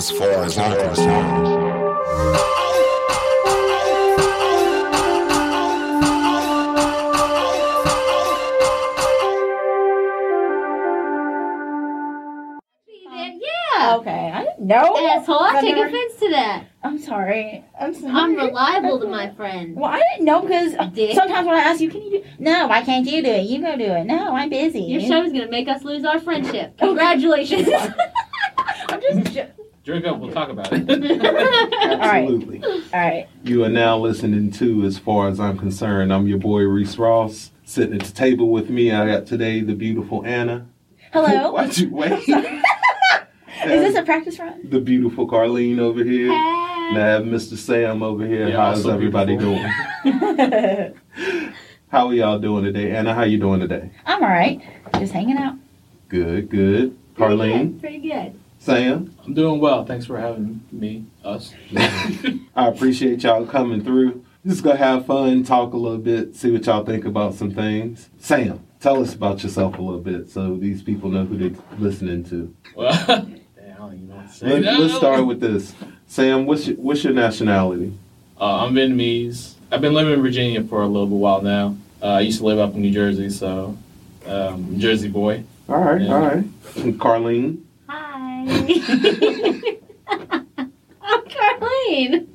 as far as I'm concerned. Then, yeah. Okay, I didn't know. Asshole, I I've take never- offense to that. I'm sorry. I'm sorry. I'm reliable to my friend. Well, I didn't know because sometimes when I ask you, can you do? No, why can't you do it? You go do it. No, I'm busy. Your show is gonna make us lose our friendship. Congratulations. I'm just. jo- Drink up, we'll talk about it. Absolutely. All right. You are now listening to, as far as I'm concerned, I'm your boy Reese Ross. Sitting at the table with me, I got today the beautiful Anna. Hello. Why'd you wait? Is this a practice run? the beautiful Carlene over here? And I Hey. have Mr. Sam over here. Yeah, How's everybody beautiful. doing? How are y'all doing today? Anna, how you doing today? I'm all right. Just hanging out. Good, good. Pretty Carlene, good, Pretty good. Sam, I'm doing well. Thanks for having me, us. I appreciate y'all coming through. Just gonna have fun, talk a little bit, see what y'all think about some things. Sam, tell us about yourself a little bit so these people know who they're listening to. well, damn, I know what to say. Let, let's start with this. Sam, what's your, what's your nationality? Uh, I'm Vietnamese. I've been living in Virginia for a little bit while now. Uh, I used to live up in New Jersey, so um, Jersey boy. All right, Yeah. all right. And Carlene, Hi. I'm Carlene.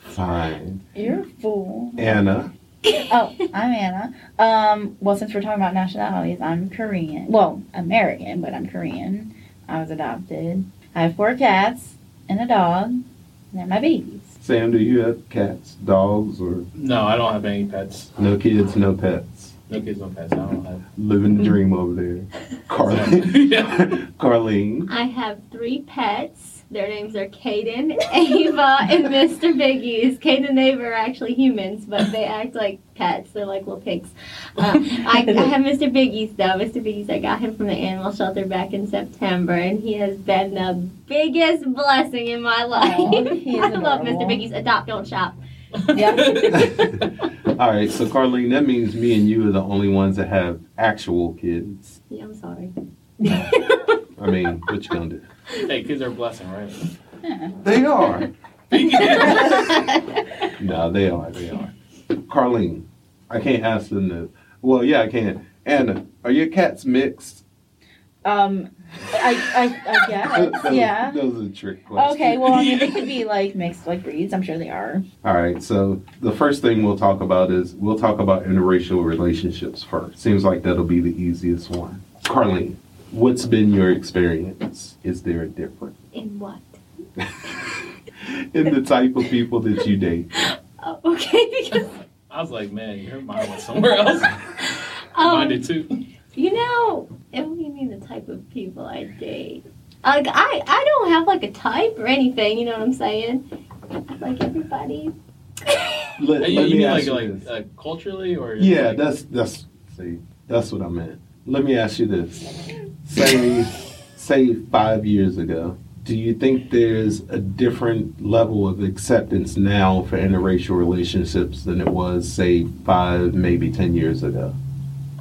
fine. You're a fool. Anna, Oh, I'm Anna. Um, well, since we're talking about nationalities, I'm Korean. Well, American, but I'm Korean. I was adopted. I have four cats and a dog. And they're my babies. Sam, do you have cats, dogs, or No, I don't have any pets. no kids, no pets? No kids, no pets. I don't have. Living the dream over there. Carlene, Yeah. Carlene, I have three pets. Their names are Caden, Ava, and Mr. Biggies. Caden and Ava are actually humans, but they act like pets. They're like little pigs. Uh, I, I have Mr. Biggies though. Mr. Biggies, I got him from the animal shelter back in September, and he has been the biggest blessing in my life. Aw, he is I love adorable. Mr. Biggies. Adopt, don't shop. All right, so Carlene, that means me and you are the only ones that have actual kids. Yeah, I'm sorry. I mean, what you gonna do? hey, kids are a blessing, right? Yeah. They are. No, they are. They are. Carlene, I can't ask them to. Well, yeah, I can. Anna, are your cats mixed? Um, I, I, I guess. Those- yeah. Those are trick questions. Okay, well, I mean, they could be like mixed like breeds. I'm sure they are. All right, so the first thing we'll talk about is we'll talk about interracial relationships first. Seems like that'll be the easiest one. Carlene, what's been your experience? Is there a difference In what? in the type of people that you date? Oh, okay, because I was like, man, your mind went somewhere else. um, Mine did too. You know, and what do you mean the type of people I date? Like I, I don't have like a type or anything. You know what I'm saying? I like everybody. Let, you let you me mean ask like you like this. uh, culturally or? Yeah, like- that's that's see, that's what I meant. Let me ask you this: say, say five years ago, do you think there's a different level of acceptance now for interracial relationships than it was, say, five, maybe ten years ago?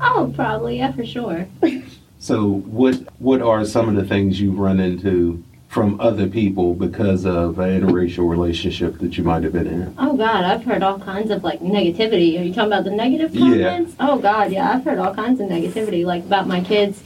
Oh, probably yeah, for sure. So, what what are some of the things you've run into from other people because of an interracial relationship that you might have been in? Oh God, I've heard all kinds of like negativity. Are you talking about the negative comments? Yeah. Oh God, yeah, I've heard all kinds of negativity, like about my kids.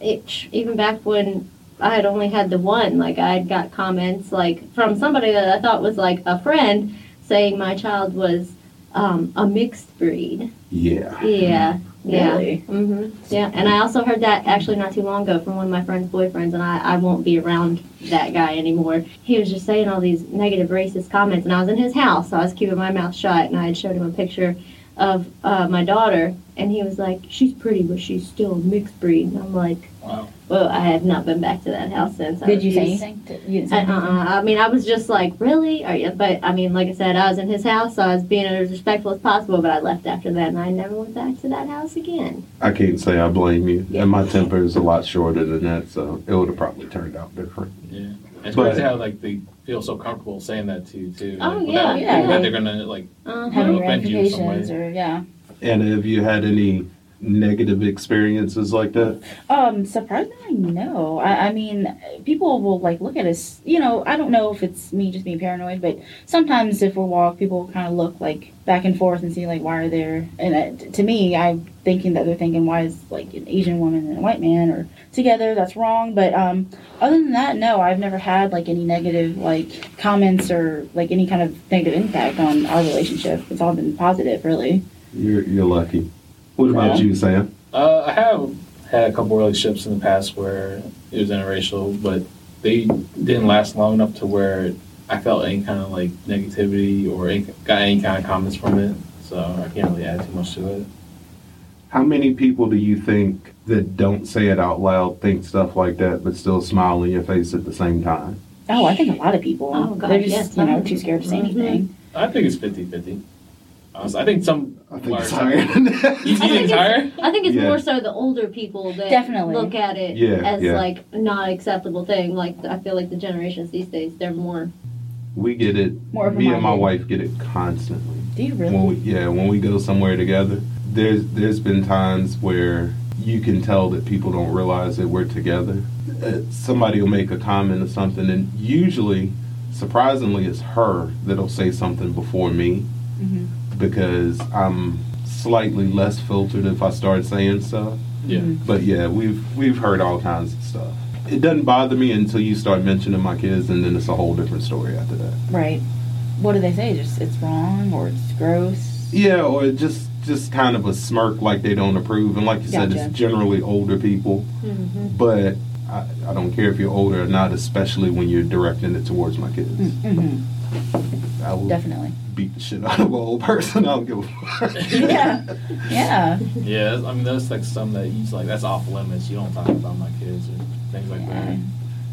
It, even back when I had only had the one, like I had got comments like from somebody that I thought was like a friend saying my child was um, a mixed breed. Yeah. Yeah. Yeah. Really? hmm Yeah. And I also heard that actually not too long ago from one of my friend's boyfriends, and I, I won't be around that guy anymore. He was just saying all these negative racist comments, and I was in his house, so I was keeping my mouth shut, and I had showed him a picture of uh, my daughter, and he was like, "She's pretty, but she's still a mixed breed." And I'm like, Wow. "Well, I have not been back to that house since." Did you say refuse- You didn't Uh, uh, I mean, I was just like, really? Are you? But I mean, like I said, I was in his house, so I was being as respectful as possible. But I left after that, and I never went back to that house again. I can't say I blame you. yeah. And my temper is a lot shorter than that, so it would have probably turned out different. Yeah. It's But- crazy how like they feel so comfortable saying that to you too. Oh, yeah, without- yeah. That they're gonna like. Uh-huh. Having you in some ramifications, or yeah. And have you had any negative experiences like that? Um, surprisingly, no. I, I mean, people will like look at us. You know, I don't know if it's me just being paranoid, but sometimes if we walk, people kind of look like back and forth and see like why are there. And uh, to me, I'm thinking that they're thinking why is like an Asian woman and a white man or together. That's wrong. But um, other than that, no, I've never had like any negative like comments or like any kind of negative impact on our relationship. It's all been positive, really. You're you're lucky. What about Yeah. you, Sam? Uh, I have had a couple relationships in the past where it was interracial, but they didn't last long enough to where I felt any kind of like negativity or any, got any kind of comments from it. So I can't really add too much to it. How many people do you think that don't say it out loud think stuff like that, but still smile in your face at the same time? Oh, I think a lot of people. Oh, God, they're just yes, you know too scared to say anything. I think it's 50 50. I think some. I think it's are- higher than You that. think think it's it's- higher? I think it's Yeah. more so the older people that Definitely. look at it Yeah, as yeah. like not acceptable thing. Like I feel like the generations these days, they're more. We get it. More Me and my open-minded. wife get it constantly. Do you really? When we, yeah, when we go somewhere together, there's there's been times where you can tell that people don't realize that we're together. Uh, somebody will make a comment or something, and usually, surprisingly, it's her that'll say something before me Mhm. Because I'm slightly less filtered if I start saying stuff. Yeah. Mhm. But yeah, we've we've heard all kinds of stuff. It doesn't bother me until you start mentioning my kids, and then it's a whole different story after that. Right. What do they say? Just it's wrong or it's gross. Yeah, or just just kind of a smirk like they don't approve. And like you said, it's generally older people. Mm-hmm. But I, I don't care if you're older or not, especially when you're directing it towards my kids. Mm-hmm. I will Definitely. beat the shit out of an old person. I don't give a fuck. Yeah. Yeah. Yeah, I mean, that's like some that you just like, that's off limits. You don't talk about my kids or things like Yeah. that.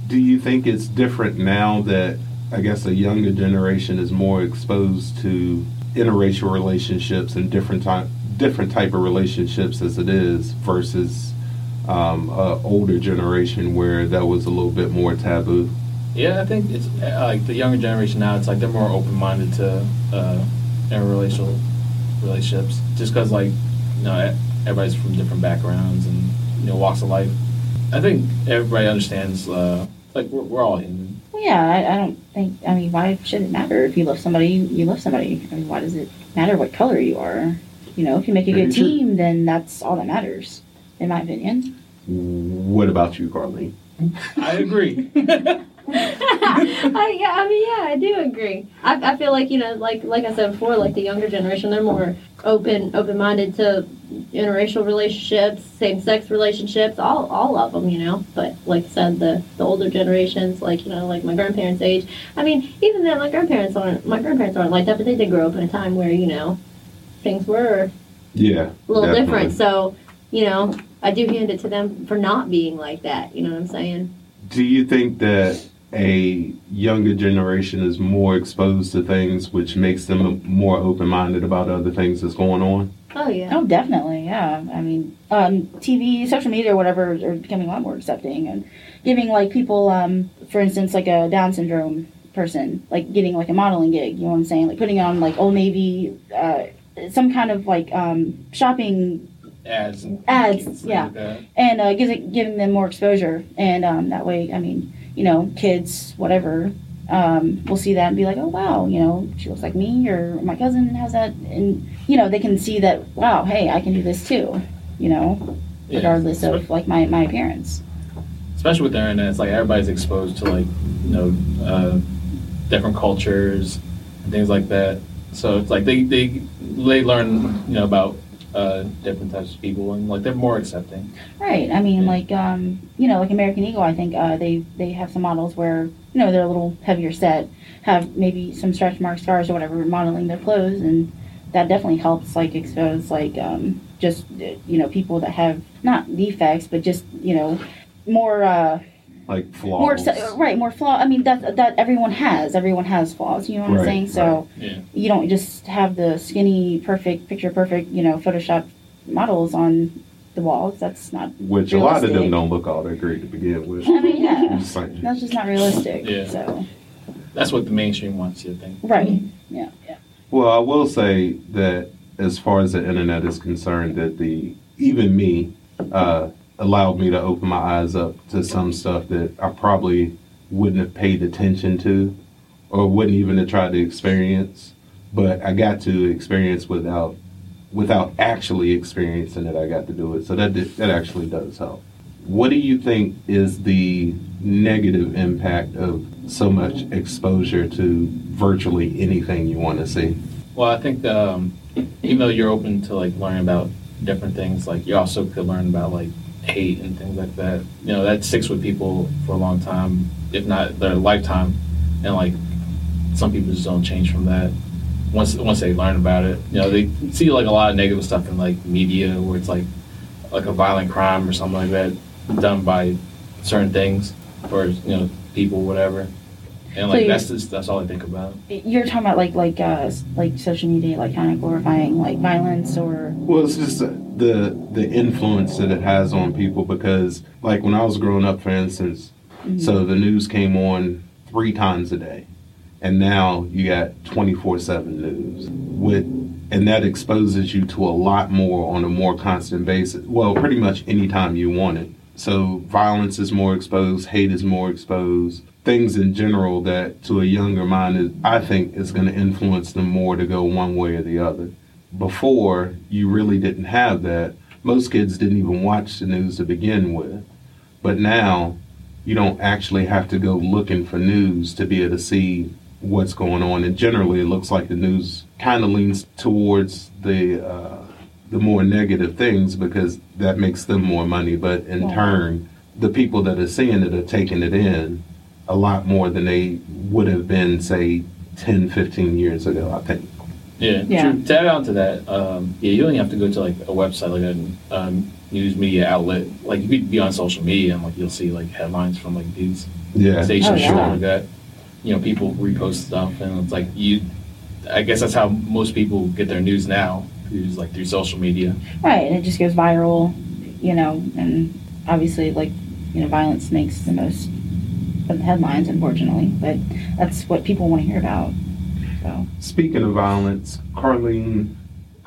Do you think it's different now that I guess a younger generation is more exposed to interracial relationships and different type different type of relationships as it is versus um, a older generation where that was a little bit more taboo? Yeah, I think it's uh, like the younger generation now. It's like they're more open minded to uh, interracial relationships, just because like you know e- everybody's from different backgrounds and you know walks of life. I think everybody understands. Uh, like we're, we're all human. Yeah. I, I don't think. I mean, why should it matter if you love somebody? You, you love somebody. I mean, why does it matter what color you are? You know, if you make a good team, then that's all that matters, in my opinion. What about you, Carly? I agree. I, yeah, I mean, yeah, I do agree. I, I feel like you know, like like I said before, like the younger generation, they're more open open minded to interracial relationships, same sex relationships, all all of them, you know. But like I said, the the older generations, like you know, like my grandparents' age. I mean, even then, my grandparents aren't my grandparents aren't like that, but they did grow up in a time where you know things were Yeah, a little definitely. different. So you know, I do hand it to them for not being like that. You know what I'm saying? Do you think that a younger generation is more exposed to things which makes them more open minded about other things that's going on? Oh yeah. Oh, definitely. Yeah. I mean, um, TV, social media, whatever, are becoming a lot more accepting and giving like people, um, for instance, like a Down syndrome person, like getting like a modeling gig. You know what I'm saying? Like putting on like Old Navy, uh, some kind of like um, shopping Ads. Ads, yeah. Like and uh, giving giving them more exposure, and um, that way, I mean, you know, kids, whatever, um, will see that and be like, oh wow, you know, she looks like me, or my cousin has that, and you know, they can see that, wow, hey, I can do this too, you know, Yeah. regardless of like my my appearance. especially with the internet, it's like everybody's exposed to like you know uh, different cultures and things like that. So it's like they they they learn you know about uh, different types of people and like they're more accepting. Right. I mean, Yeah. like, um, you know, like American Eagle, I think uh, they they have some models where you know they're a little heavier set, have maybe some stretch mark scars or whatever, modeling their clothes, and that definitely helps like expose like um, just uh, you know people that have not defects, but just you know more uh, Like flaws. more se- right more flaw. I mean that that everyone has. Everyone has flaws. You know what Right, I'm saying? So Yeah. you don't just have the skinny, perfect, picture perfect, you know, Photoshop models on the walls. That's not Which a lot of them don't look all that great to begin with. I mean, yeah. Just saying. That's just not realistic. Yeah. So That's what the mainstream wants you to think. right. Yeah. Yeah. Well, I will say that as far as the internet is concerned, that the even me, uh, allowed me to open my eyes up to some stuff that I probably wouldn't have paid attention to or wouldn't even have tried to experience. But I got to experience without without actually experiencing it. I got to do it, so that did, that actually does help. What do you think is the negative impact of so much exposure to virtually anything you want to see? Well, I think um, even though you're open to like learning about different things, like you also could learn about like hate and things like that. You know, that sticks with people for a long time, if not their lifetime. And like some people just don't change from that once once they learn about it. You know, they see like a lot of negative stuff in like media where it's like like a violent crime or something like that done by certain things or you know people whatever. And like So that's just that's all I think about. You're talking about like like uh like social media like kind of glorifying like violence or Well, it's just the the influence that it has on people because, like, when I was growing up, for instance, so the news came on three times a day, and now you got twenty four seven news with, and that exposes you to a lot more on a more constant basis. Well, pretty much anytime you want it. So violence is more exposed, hate is more exposed, things in general that to a younger mind, is, I think, is going to influence them more to go one way or the other before you really didn't have that. Most kids didn't even watch the news to begin with. But now you don't actually have to go looking for news to be able to see what's going on. And generally, it looks like the news kind of leans towards the uh, the more negative things because that makes them more money. But in Yeah. turn, the people that are seeing it are taking it in a lot more than they would have been, say, 10, 15 years ago, I think. Yeah, Yeah. true. To add on to that, um, yeah, you only have to go to like a website, like a um, news media outlet. Like you could be on social media and like you'll see like headlines from like these Yeah. stations Oh, and stuff like that. You know, people repost stuff, and it's like you. I guess that's how most people get their news now, is like through social media. right and it just goes viral, you know, and obviously like you know violence makes the most of the headlines unfortunately, but that's what people want to hear about. So Speaking of violence, Carlene,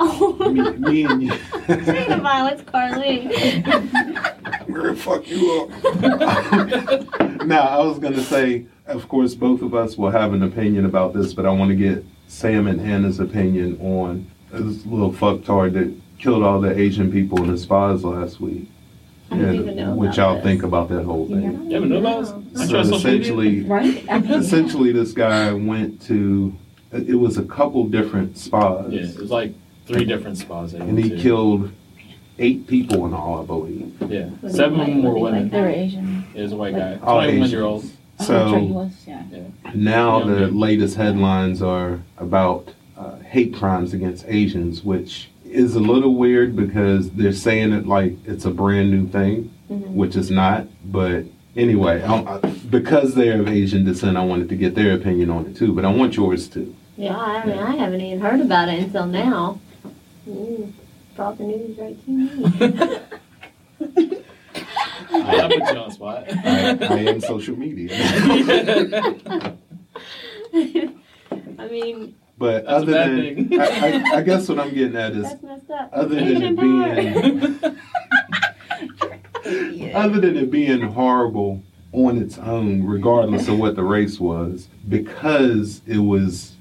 Oh. me, me and you. Speaking of violence, Carlene. I'm gonna fuck you up. now, I was gonna say, of course, both of us will have an opinion about this, but I want to get Sam and Hannah's opinion on this little fucktard that killed all the Asian people in the spas last week. I didn't And even know what about y'all this. think about that whole thing? You haven't known about this? I So trust social essentially, right, I mean, essentially, this guy went to. It was a couple different spas, Yeah, was like three different spas. They and went he to. killed eight people in all, I believe. Yeah, Was he seven of white? them were Was he women. like they were Asian. It was a white guy, All 21 Asians. year old. Oh, So- that's right, he was, yeah. Now Young the man. latest headlines are about uh, hate crimes against Asians, which is a little weird because they're saying it like it's a brand new thing, Mhm. which is not. But anyway, I, I, because they're of Asian descent, I wanted to get their opinion on it too. But I want yours too. Yeah, I mean, I haven't even heard about it until now. You brought the news right to me. I put you on the spot. I, I am social media, I mean, but That's a other bad than thing. I, I, I guess what I'm getting at is that's up. other than it empowerment. being other than it being horrible on its own, regardless of what the race was, because it was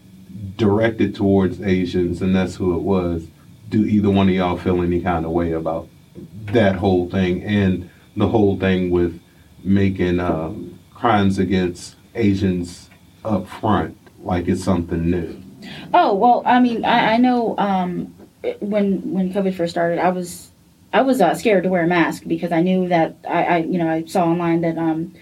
directed towards Asians and that's who it was, do either one of y'all feel any kind of way about that whole thing and the whole thing with making um, crimes against Asians up front like it's something new? Oh well, I mean, I, I know um, when when COVID first started, I was I was uh, scared to wear a mask because I knew that I, I you know I saw online that um,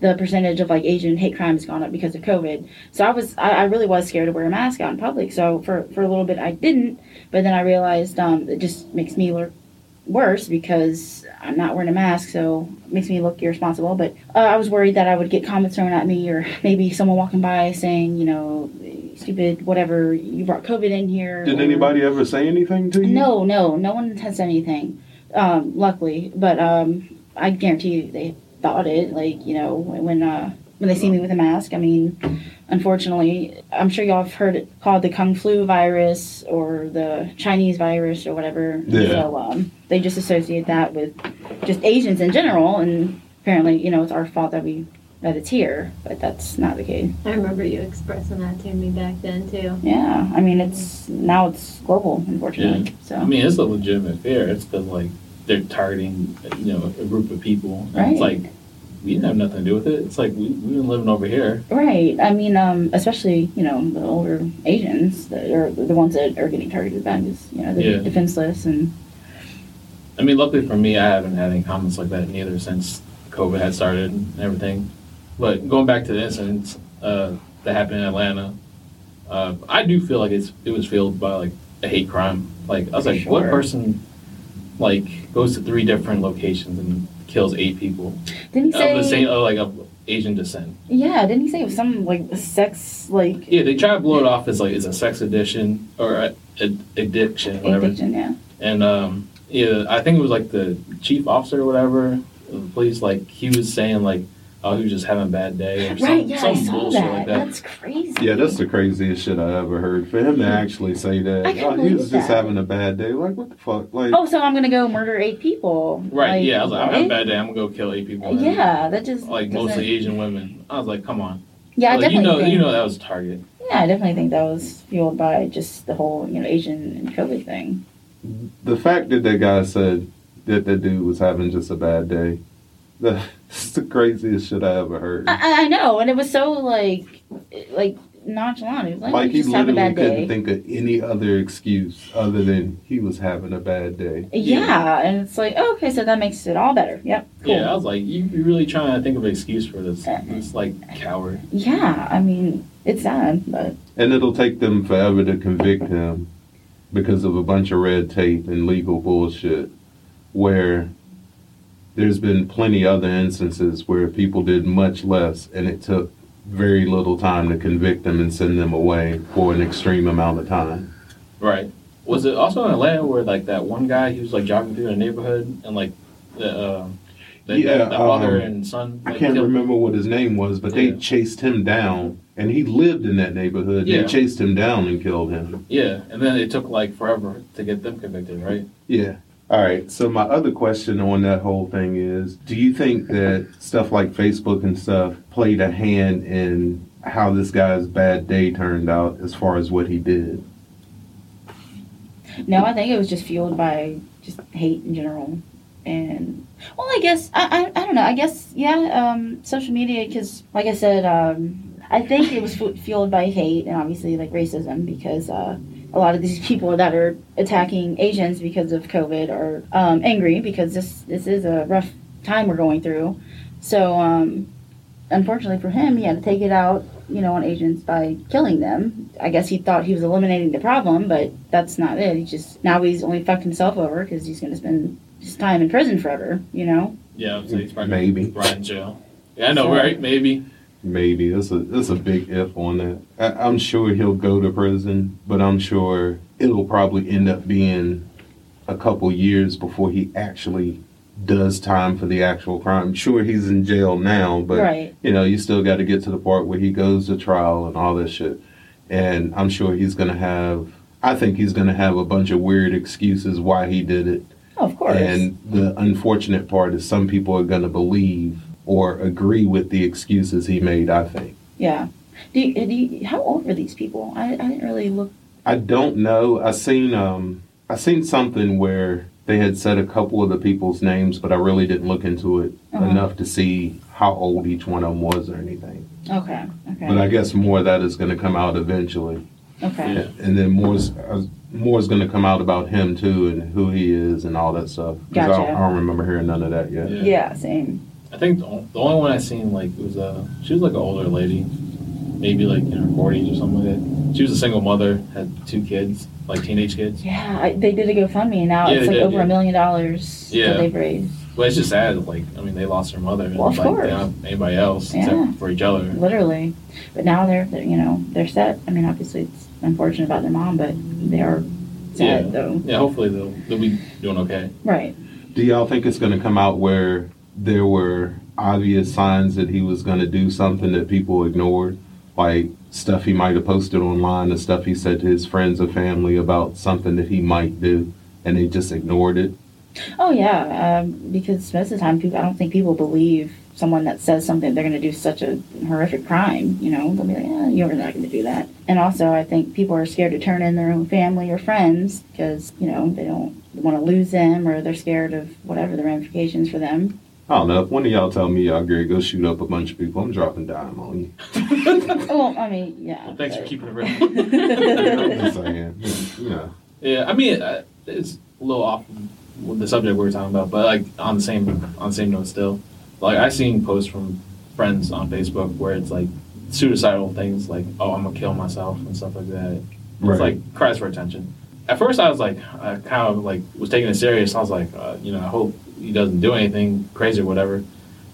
the percentage of like Asian hate crimes has gone up because of COVID. So I was I, I really was scared to wear a mask out in public. So for for a little bit I didn't, but then I realized um, it just makes me look worse because I'm not wearing a mask, so it makes me look irresponsible. But uh, I was worried that I would get comments thrown at me, or maybe someone walking by saying, you know, stupid, whatever, you brought COVID in here. Did or- anybody ever say anything to you? No, no, no one has said anything. Um, luckily, but um, I guarantee you they thought it. Like you know, when when, uh, when they see me with a mask. I mean, unfortunately, I'm sure y'all have heard it called the Kung Flu virus or the Chinese virus or whatever. Yeah. So um, they just associate that with just Asians in general, and apparently, you know, it's our fault that we that it's here, but that's not the case. I remember you expressing that to me back then too. Yeah, I mean, it's now it's global, unfortunately. Yeah. So I mean, it's a legitimate fear. It's because like they're targeting, you know, a group of people. And Right. It's like we didn't have nothing to do with it. It's like we we've been living over here. Right. I mean, um, especially you know the older Asians that are the ones that are getting targeted by because you know they're Yeah. defenseless and I mean, luckily for me, I haven't had any comments like that neither since COVID had started and everything. But going back to the incidents uh, that happened in Atlanta, uh, I do feel like it's it was fueled by like a hate crime. Like I was like, what person like goes to three different locations and kills eight people didn't he say of the same of like of Asian descent? yeah didn't he say it was some like sex like Yeah, they try to blow it off as like it's a sex addiction or a, a, addiction, whatever. addiction yeah And um, yeah, I think it was like the chief officer or whatever of the police. Like he was saying like, oh, he was just having a bad day or some, right yeah some I saw bullshit that. like that. that's crazy Yeah, that's the craziest shit I ever heard. For him to hmm. actually say that, I oh, he believe was just having a bad day. Like, what the fuck? Like, oh so I'm gonna go murder eight people Right? yeah, I was like, I'm having a bad day. I'm gonna go kill eight people. And, yeah that just Like doesn't- mostly Asian women. I was like, come on. yeah I Like, you definitely know, think, you know that was a target. yeah I definitely think that was fueled by just the whole you know Asian and COVID thing the fact that that guy said that that dude was having just a bad day, that's the craziest shit I ever heard. I, I- I know and it was so like like nonchalant it was like, Like you he just have a literally bad couldn't think of any other excuse other than he was having a bad day. Yeah, and it's like, oh, okay, so that makes it all better. Yep, cool. Yeah, I was like, you you really trying to think of an excuse for this? Uh, this like coward. Yeah, I mean, it's sad, but And it'll take them forever to convict him because of a bunch of red tape and legal bullshit. Where there's been plenty other instances where people did much less and it took very little time to convict them and send them away for an extreme amount of time. Right. Was it also in Atlanta where like that one guy he was like jogging through the neighborhood and like the uh, the, Yeah, the father um, and son. I can't remember what his name was, but they chased him down and he lived in that neighborhood. Yeah. They chased him down and killed him. Yeah, and then it took like forever to get them convicted, right? Yeah. All right. So my other question on that whole thing is, do you think that stuff like Facebook and stuff played a hand in how this guy's bad day turned out as far as what he did? no, I think it was just fueled by just hate in general. And, well, I guess, I, I, I don't know, I guess, yeah, um, social media, because, like I said, um, I think it was fu- fueled by hate and obviously, like, racism, because, uh, a lot of these people that are attacking Asians because of COVID are um, angry because this this is a rough time we're going through. So um, unfortunately for him, he had to take it out, you know, on Asians by killing them. I guess he thought he was eliminating the problem, but that's not it. He just now he's only fucked himself over because he's going to spend his time in prison forever. You know. Yeah, I'd he's probably Maybe. right in jail. Yeah, I know, So- right? Maybe. Maybe that's a that's a big if on that. I, I'm sure he'll go to prison, but I'm sure it'll probably end up being a couple years before he actually does time for the actual crime. Sure, he's in jail now, but right. you know, you still got to get to the part where he goes to trial and all this shit. And I'm sure he's going to have, I think he's going to have a bunch of weird excuses why he did it. Of course. And the unfortunate part is some people are going to believe or agree with the excuses he made, I think. yeah. Do you, do you, how old were these people? I, I didn't really look. I don't know. I seen um I seen something where they had said a couple of the people's names, but I really didn't look into it Uh-huh. enough to see how old each one of them was or anything. Okay. Okay. But I guess more of that is going to come out eventually. okay. Yeah. and then more's uh, more's going to come out about him too and who he is and all that stuff. 'Cause I, don't, Gotcha. I don't remember hearing none of that yet. Yeah. Yeah. Same. I think the, only one I seen like was a she was like an older lady, maybe like in her forties or something like that. She was a single mother, had two kids, like teenage kids. Yeah, I, they did a GoFundMe, and now Yeah, it's like did, over yeah. a million dollars Yeah. that they've raised. But it's just sad. Like I mean, they lost their mother. and, Well, of like, course. They don't have anybody else Yeah. except for each other. Literally, but now they're, they're you know they're set. I mean, obviously it's unfortunate about their mom, but they are sad Yeah. though. Yeah, hopefully they'll they'll be doing okay. Right. Do y'all think it's going to come out where there were obvious signs that he was going to do something that people ignored, like stuff he might have posted online, the stuff he said to his friends or family about something that he might do, and they just ignored it. Oh yeah, um, because most of the time, people I don't think people believe someone that says something they're going to do such a horrific crime. You know, they'll be like, "Yeah, you're not going to do that." And also, I think people are scared to turn in their own family or friends because you know they don't want to lose them or they're scared of whatever the ramifications for them. I don't know. If one of y'all tell me y'all Gary go shoot up a bunch of people, I'm dropping dime on you. well, I mean, yeah. Well, thanks for keeping it real. I'm just saying. You. Yeah, I mean, uh, it's a little off the subject we were talking about, but like on the same on the same note still. Like I seen posts from friends on Facebook where it's like suicidal things, like "oh, I'm gonna kill myself" and stuff like that. It's Right. like cries for attention. At first, I was like, I kind of like was taking it serious. I was like, uh, you know, I hope he doesn't do anything crazy or whatever.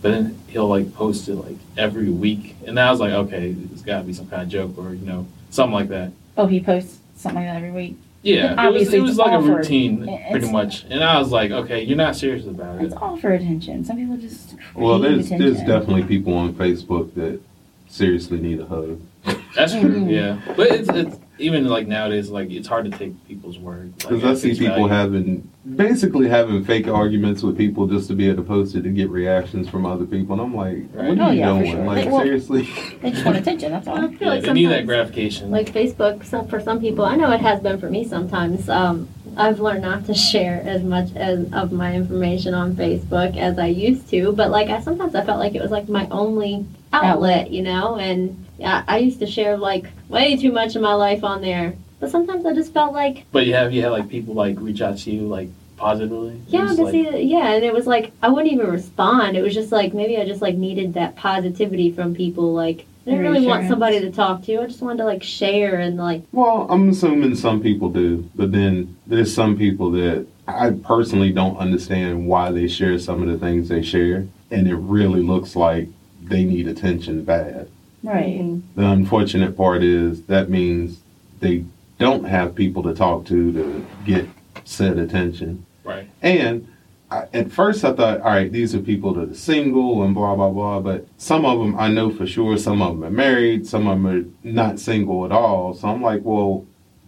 But then he'll like post it like every week, and I was like, okay, it's got to be some kind of joke or you know something like that. Oh, he posts something like that every week. Yeah, it was, Obviously, it was it's like a all for- routine, it's- pretty much. And I was like, okay, you're not serious about it. It's all for attention. Some people just Well, crave there's there's attention. definitely people on Facebook that seriously need a hug. That's true, yeah. But it's, it's even like nowadays, like it's hard to take people's word. Because at I see people value. having basically having fake arguments with people just to be able to post it to get reactions from other people, and I'm like, Right. what Oh, are you yeah, doing? sure. Like Well- seriously? They just want attention. That's all. I feel Yeah, like they need that gratification. like Facebook, some, for some people, I know it has been for me sometimes. Um, I've learned not to share as much as of my information on Facebook as I used to, but like I sometimes I felt like it was like my only outlet, you know, and I, I used to share like way too much of my life on there. But sometimes I just felt like but you have you had like people like reach out to you like positively. Yeah, Just, to like, see, yeah, and it was like I wouldn't even respond. It was just like maybe I just like needed that positivity from people. Like I didn't really want somebody to talk to. I just wanted to like share and like Well, I'm assuming some people do, but then there's some people that I personally don't understand why they share some of the things they share, and it really looks like they need attention bad. Right. Mm-hmm. The unfortunate part is that means they don't have people to talk to to get said attention. Right. And I, at first I thought, all right, these are people that are single and blah, blah, blah. But some of them I know for sure, some of them are married, some of them are not single at all. So I'm like, well,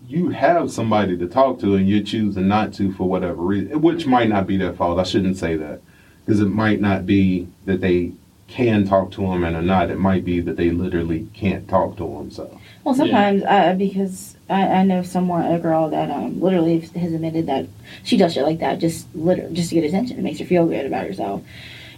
you have somebody to talk to and you're choosing not to for whatever reason, which might not be their fault. I shouldn't say that because it might not be that they can talk to them and are not. It might be that they literally can't talk to them. So, Well, sometimes uh, because I, I know someone, a girl that um, literally has admitted that she does shit like that just literally just to get attention. It makes her feel good about herself,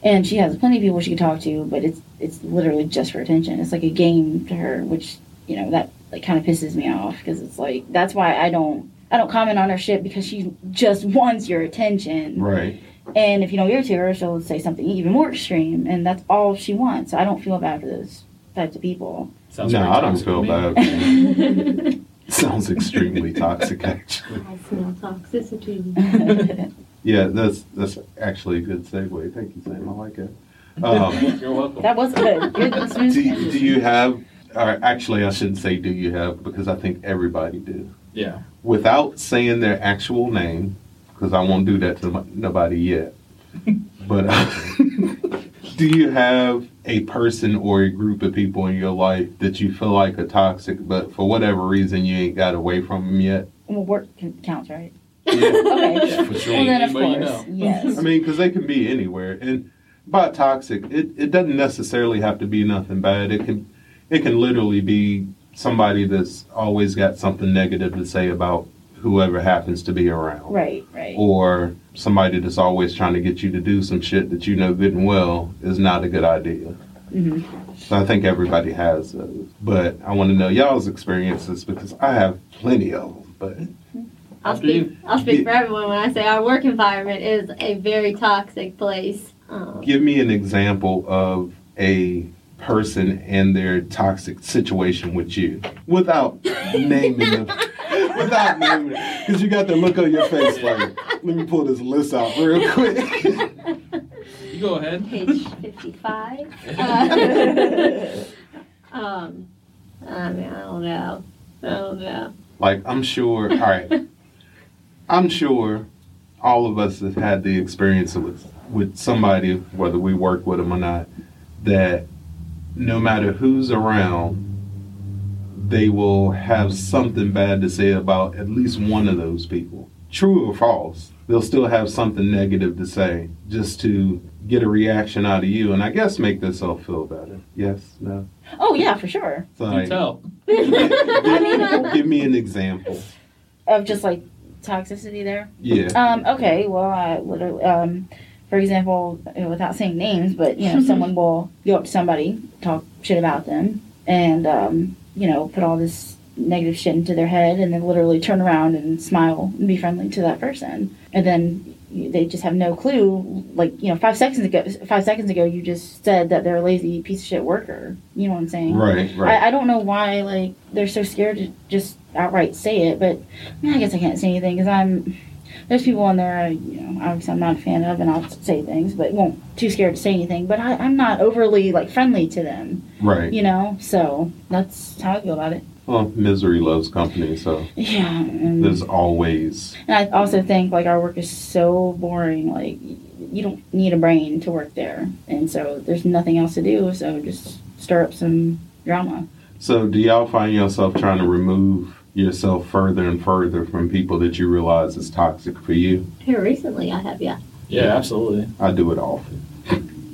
and she has plenty of people she can talk to, but it's it's literally just for attention. It's like a game to her, which you know that like kind of pisses me off because it's like that's why I don't I don't comment on her shit because she just wants your attention. right. And if you don't give it to her, she'll say something even more extreme, and that's all she wants. So I don't feel bad for those types of people. Sounds no, very I don't toxic feel bad. Sounds extremely toxic, actually. I smell toxicity. Yeah, that's that's actually a good segue. Thank you, Sam. I like it. Um, You're welcome. that was good. Good do, do you have, or actually, I shouldn't say do you have, because I think everybody do. yeah. Without saying their actual name, because I won't do that to m- nobody yet. But uh, do you have a person or a group of people in your life that you feel like are toxic, but for whatever reason you ain't got away from them yet? Well, work can- counts, right? Yeah. Okay. Yeah, for sure. Well, then, of Anybody you course, know. yes. I mean, because they can be anywhere, and by toxic, it, it doesn't necessarily have to be nothing bad. It can it can literally be somebody that's always got something negative to say about whoever happens to be around, Right, right. or somebody that's always trying to get you to do some shit that you know good and well is not a good idea. hmm So I think everybody has those, but I want to know y'all's experiences because I have plenty of them. But I'll speak. I'll speak for everyone when I say our work environment is a very toxic place. Um, give me an example of a person and their toxic situation with you without naming them. Without naming it. Because you got the look on your face like, let me pull this list out real quick. You go ahead. page fifty-five. Uh, um, I mean, I don't know. I don't know. like, I'm sure, all right, I'm sure all of us have had the experience with with somebody, whether we work with them or not, that no matter who's around, they will have something bad to say about at least one of those people. True or false, they'll still have something negative to say just to get a reaction out of you and I guess make themselves feel better. Yes, no. Oh yeah, for sure. So You like, tell. give, give me an example. Of just like toxicity there. Yeah. Um, okay, well, I literally, um, for example, you know, without saying names, but you know, someone will go up to somebody, talk shit about them, and um, you know, put all this negative shit into their head, and then literally turn around and smile and be friendly to that person, and then they just have no clue. Like you know, five seconds ago, five seconds ago, you just said that they're a lazy piece of shit worker. You know what I'm saying? Right, right. I, I don't know why like they're so scared to just outright say it, but I, mean, I guess I can't say anything because I'm there's people in there I, you know obviously I'm not a fan of and I'll say things, but won't too scared to say anything. But I, I'm not overly like friendly to them, right. you know. So that's how I feel about it. Well, misery loves company, so Yeah, and, there's always and I also think like our work is so boring. Like you don't need a brain to work there, and so there's nothing else to do. So just stir up some drama. So, do y'all find yourself trying to remove yourself further and further from people that you realize is toxic for you? Here recently, I have, yeah. Yeah, absolutely. I do it often.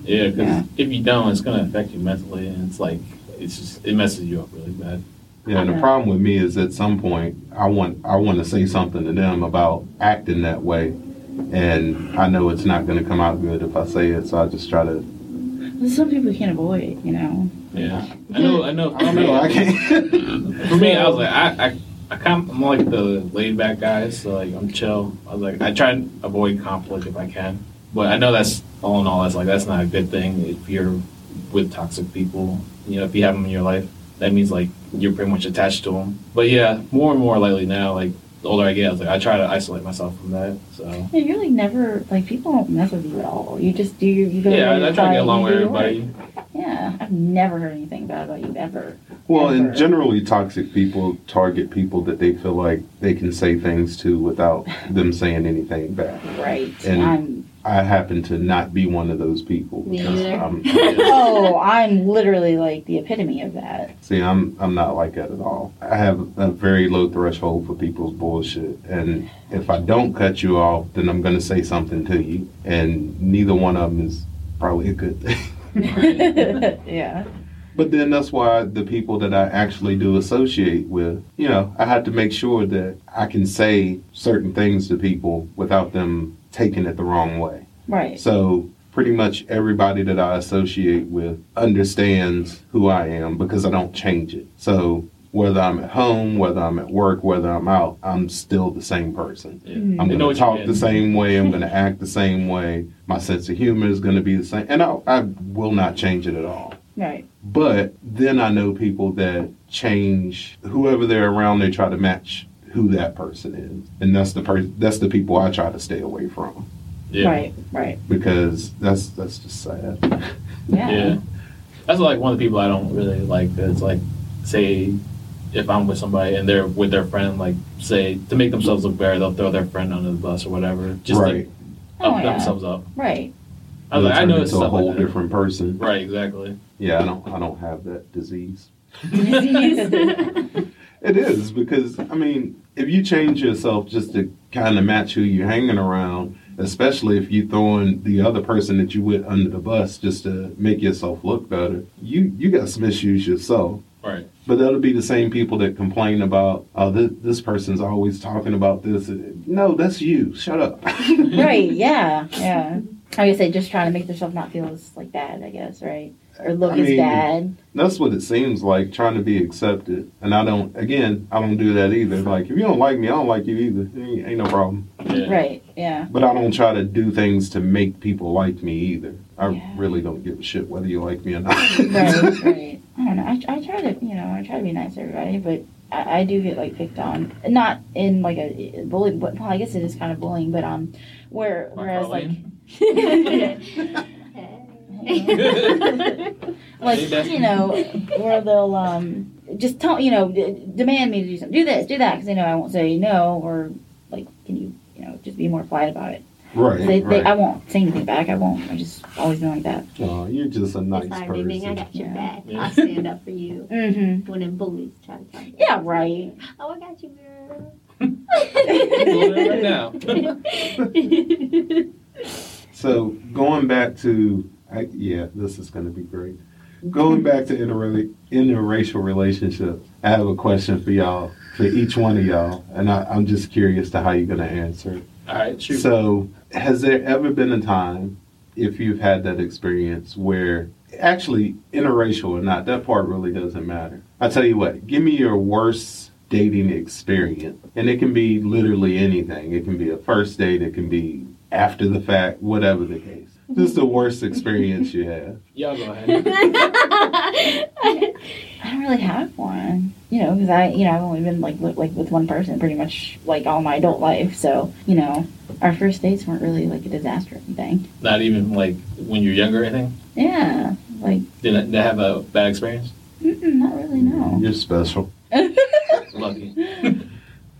Yeah, because Yeah. if you don't, it's gonna affect you mentally, and it's like it's just it messes you up really bad. Yeah, and the problem with me is at some point I want I want to say something to them about acting that way, and I know it's not going to come out good if I say it, so I just try to. There's some people you can't avoid, it, you know. Yeah, I know. I know. I don't know. I can't. For me, I was like, I, I, I kind of, I'm like the laid back guy, so like I'm chill. I was like, I try and avoid conflict if I can, but I know that's all in all, that's like that's not a good thing if you're with toxic people. You know, if you have them in your life, that means like you're pretty much attached to them. But yeah, more and more lately now, like the older I get, I was like, I try to isolate myself from that. So Yeah, you're like never like people don't mess with you at all. You just do your you go. yeah, I, I try to get along with everybody. Yeah, I've never heard anything bad about you ever. Well, and generally, toxic people target people that they feel like they can say things to without them saying anything back. Right. And- I'm. I happen to not be one of those people. Me because either. I'm, Oh, I'm literally like the epitome of that. see, I'm I'm not like that at all. I have a very low threshold for people's bullshit, and if I don't cut you off, then I'm going to say something to you, and neither one of them is probably a good thing. yeah. But then that's why the people that I actually do associate with, you know, I had to make sure that I can say certain things to people without them taking it the wrong way. Right. So pretty much everybody that I associate with understands who I am because I don't change it. So whether I'm at home, whether I'm at work, whether I'm out, I'm still the same person. Yeah. Mm. I'm going to talk the same way. I'm going to act the same way. My sense of humor is going to be the same. And I, I will not change it at all. Right. But then I know people that change whoever they're around. They try to match who that person is, and that's the person. That's the people I try to stay away from Yeah. Right. Right. because that's that's just sad. Yeah. Yeah. That's like one of the people I don't really like. That's like, say, if I'm with somebody and they're with their friend, like, say, to make themselves look better, they'll throw their friend under the bus or whatever. Just right. like, up Oh, yeah. themselves up. Right. I was like, I know it's a whole like different person. Right, exactly. Yeah, I don't. I don't have that disease. It is because I mean, if you change yourself just to kind of match who you're hanging around, especially if you throwing the other person that you with under the bus just to make yourself look better, you you got some issues yourself. Right. But that'll be the same people that complain about, oh, this, this person's always talking about this. No, that's you. Shut up. right. Yeah. Yeah. I guess they just trying to make themselves not feel as like bad. I guess. Right. Or look I as mean, bad. That's what it seems like, trying to be accepted. And I don't, again, I don't do that either. Like, if you don't like me, I don't like you either. Ain't, ain't no problem. Yeah. Right. Yeah. But I don't try to do things to make people like me either. I Yeah. really don't give a shit whether you like me or not. right, right. I don't know. I, I try to, you know, I try to be nice to everybody, but I, I do get like picked on. Not in like a bullying, but well, I guess it is kind of bullying, but um, where Like whereas like like Maybe. you know where they'll um just tell you know d- demand me to do something, do this, do that, because they know I won't say no or like can you you know just be more polite about it. Right, They, they, right. I won't say anything back. I won't. I just always been like that. Oh, you're just a nice It's fine, person. Ming, I got your Yeah. back. Yeah. I'll stand up for you Mm-hmm. when them bullies try to talk. Yeah, you. right. Oh, I got you, girl. right now. So going back to, I, yeah, this is going to be great. Going back to interrela- interracial relationships, I have a question for y'all, for each one of y'all, and I, I'm just curious to how you're going to answer. All right, shoot. So, has there ever been a time, if you've had that experience, where actually interracial or not, that part really doesn't matter. I tell you what, give me your worst dating experience, and it can be literally anything. It can be a first date, it can be after the fact, whatever the case. Just the worst experience you have. Y'all go ahead. I don't really have one, you know, because I, you know, I've only been like with, like with one person pretty much like all my adult life. So, you know, our first dates weren't really like a disaster or anything. Not even like when you're younger or anything? Yeah, like Didn't they have a bad experience? mm-mm, not really. No. Mm, you're special. Lucky.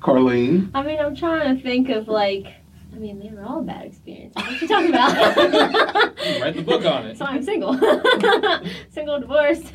Carlene, I mean, I'm trying to think of like. I mean, they were all bad experiences. What you talking about? Write the book on it. So I'm single. single, divorced.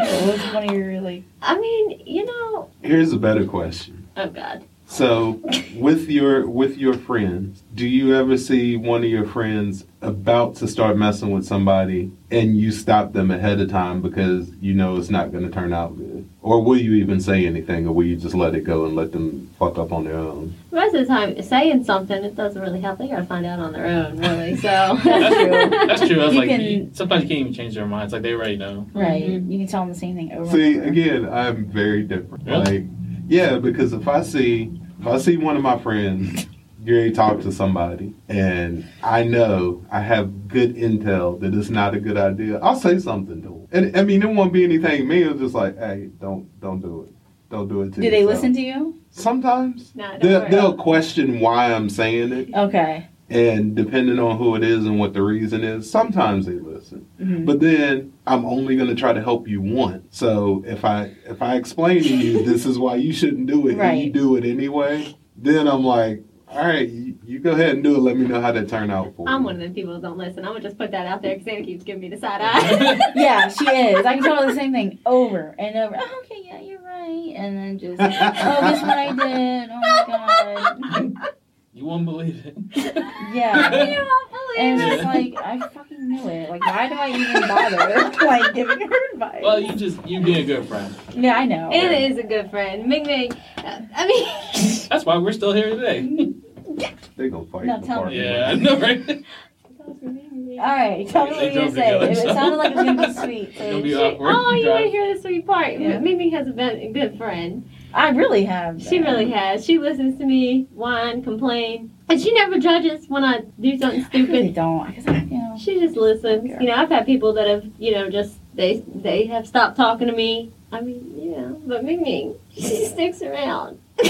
What was one of your like? I mean, you know. here's a better question. Oh God. So, with your with your friends, do you ever see one of your friends about to start messing with somebody and you stop them ahead of time because you know it's not going to turn out good? Or will you even say anything or will you just let it go and let them fuck up on their own? Most of the time, saying something it doesn't really help. They gotta find out on their own, really. So. That's true. That's true. I You like, can- you- sometimes you can't even change their minds. Like they already know. Right. Mhm. You can tell them the same thing over. See, and over. again, I'm very different. Really? Like, yeah, because if I see if I see one of my friends Gary, ready to talk to somebody and I know I have good intel that it's not a good idea, I'll say something to them. And I mean, it won't be anything mean. It's just like, hey, don't don't do it. Don't do it to Do they listen to you? Sometimes No, don't they'll, worry. they'll question why I'm saying it, Okay. And depending on who it is and what the reason is, sometimes they listen. Mhm. But then I'm only going to try to help you once. So if I if I explain to you this is why you shouldn't do it and you do it anyway, then I'm like, all right, you, you go ahead and do it. Let me know how that turned out for I'm you. one of them people that don't listen. I'm gonna just put that out there because Anna keeps giving me the side eye. Yeah, she is. I can tell her the same thing over and over. Oh, okay, yeah, you're right. And then just, oh, guess what I did? Oh my god. You won't believe it. Yeah. you won't believe And it. it's like I fucking knew it. Like, why do I even bother like giving her advice? Well, you just you be a good friend. yeah, I know. Anna is a good friend. Ming Ming. Uh, I mean. That's why we're still here today. They gonna fight. No, in the tell parking me. Yeah, I lot. know, right? All right, tell me They what you're gonna say. together, it sounded like it was gonna be sweet, so It'll be she- awkward. Oh, you Drive. want to hear the sweet part? Yeah. Ming Ming has a been- a good friend. I really have. She really has. She listens to me whine, complain, and she never judges when I do something I really stupid. don't. I, you know. She just listens. You know, I've had people that have, you know, just they they have stopped talking to me. I mean, yeah, but Ming Ming, she sticks around.